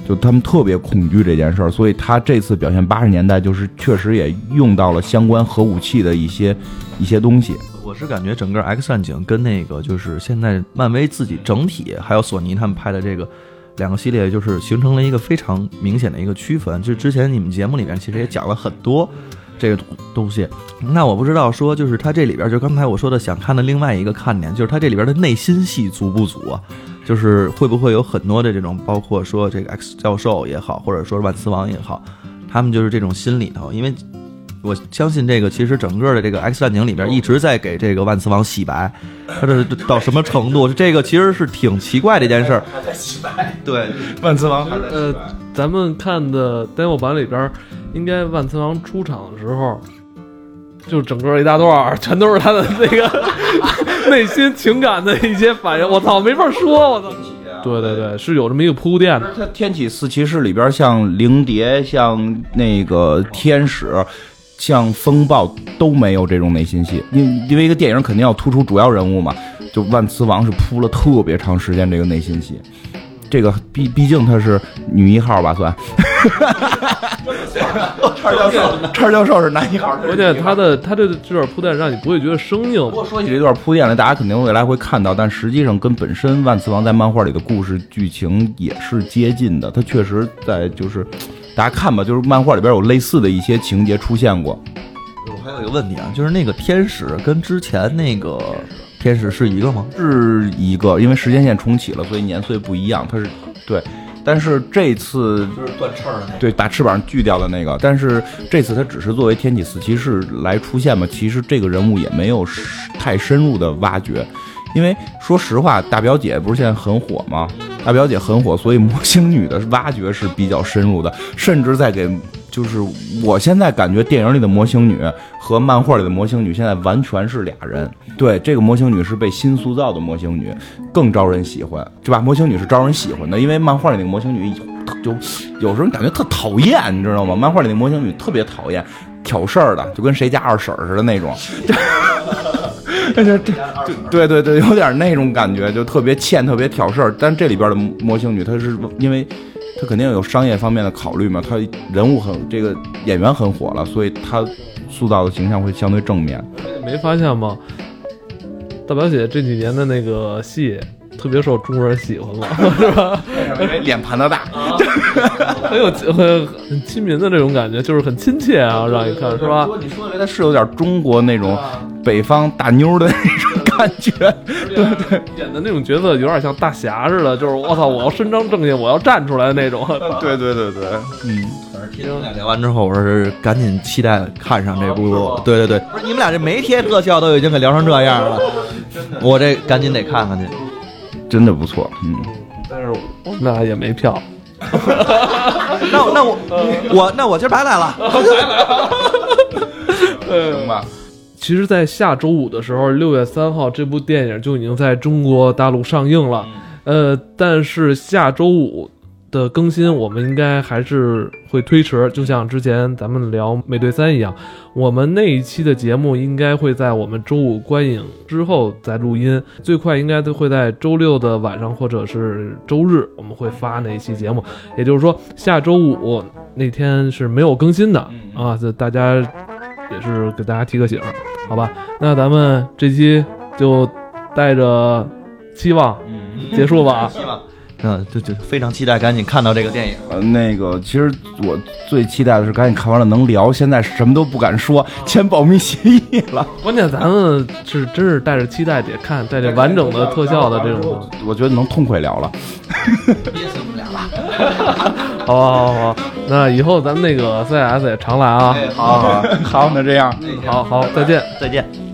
就他们特别恐惧这件事儿，所以他这次表现八十年代，就是确实也用到了相关核武器的一些一些东西。我是感觉整个 X 战警跟那个就是现在漫威自己整体，还有索尼他们拍的这个两个系列，就是形成了一个非常明显的一个区分。就之前你们节目里面其实也讲了很多这个东西，那我不知道说就是它这里边就刚才我说的想看的另外一个看点，就是它这里边的内心戏足不足啊？就是会不会有很多的这种，包括说这个 X 教授也好，或者说万磁王也好，他们就是这种心里头，因为我相信这个其实整个的这个 X 战警里边一直在给这个万磁王洗白，他这到什么程度？这个其实是挺奇怪的一件事儿。在洗白。对，万磁王。呃，咱们看的 demo 版里边，应该万磁王出场的时候。就整个一大段全都是他的那个内心情感的一些反应，我操，没法说，我操。对对对，是有这么一个铺垫的。它天启四骑士里边，像灵蝶、像那个天使、像风暴都没有这种内心戏，因因为一个电影肯定要突出主要人物嘛。就万磁王是铺了特别长时间这个内心戏。这个毕毕竟她是女一号吧，算。<laughs> 叉教授，叉教授是男一号。关键他的他的这段铺垫让你不会觉得生硬。不过说起这段铺垫来，大家肯定未来会看到，但实际上跟本身万磁王在漫画里的故事剧情也是接近的。他确实在就是大家看吧，就是漫画里边有类似的一些情节出现过。我还有一个问题啊，就是那个天使跟之前那个。天使是一个吗？是一个，因为时间线重启了，所以年岁不一样。它是对，但是这次就是断翅的那个，对，把翅膀锯掉的那个。但是这次他只是作为天启四骑士来出现嘛，其实这个人物也没有太深入的挖掘。因为说实话，大表姐不是现在很火吗？大表姐很火，所以魔星女的挖掘是比较深入的，甚至在给。就是我现在感觉电影里的魔形女和漫画里的魔形女现在完全是俩人。对，这个魔形女是被新塑造的魔形女，更招人喜欢，对吧？魔形女是招人喜欢的，因为漫画里那个魔形女就有时候感觉特讨厌，你知道吗？漫画里那魔形女特别讨厌，挑事儿的，就跟谁家二婶似的那种。这这这，对对对，有点那种感觉，就特别欠，特别挑事儿。但这里边的魔形女，她是因为。他肯定有商业方面的考虑嘛，他人物很这个演员很火了，所以他塑造的形象会相对正面。没发现吗？大表姐这几年的那个戏，特别受中国人喜欢嘛，是吧？因为脸盘子大，<laughs> 很有很很亲民的这种感觉，就是很亲切啊，让你看是吧？你说的他是有点中国那种北方大妞的那种感觉，对对演的那种角色有点像大侠似的，就是我操，我要伸张正义，我要站出来的那种。<laughs> 对对对对，嗯。听你们俩聊完之后，我说是赶紧期待看上这部。对对对，不是你们俩这没贴特效都已经给聊成这样了，我这赶紧得看看去。真的不错，嗯。但是那也没票。<laughs> 那我那我我那我今儿白来了。<laughs> 行吧。其实，在下周五的时候，六月三号，这部电影就已经在中国大陆上映了。呃，但是下周五。的更新，我们应该还是会推迟，就像之前咱们聊《美队三》一样，我们那一期的节目应该会在我们周五观影之后再录音，最快应该都会在周六的晚上或者是周日，我们会发那一期节目。也就是说，下周五那天是没有更新的啊，这大家也是给大家提个醒，好吧？那咱们这期就带着期望结束吧。<laughs> 希望。嗯，就就非常期待赶紧看到这个电影。呃，那个，其实我最期待的是赶紧看完了能聊。现在什么都不敢说，签保密协议了。关键咱们是真是带着期待得看，带着完整的特效的这种，我觉得能痛快聊了。憋死我们俩了。好，好，好，那以后咱们那个 CS 也常来啊。好好好，那这样，好好，再见，再见。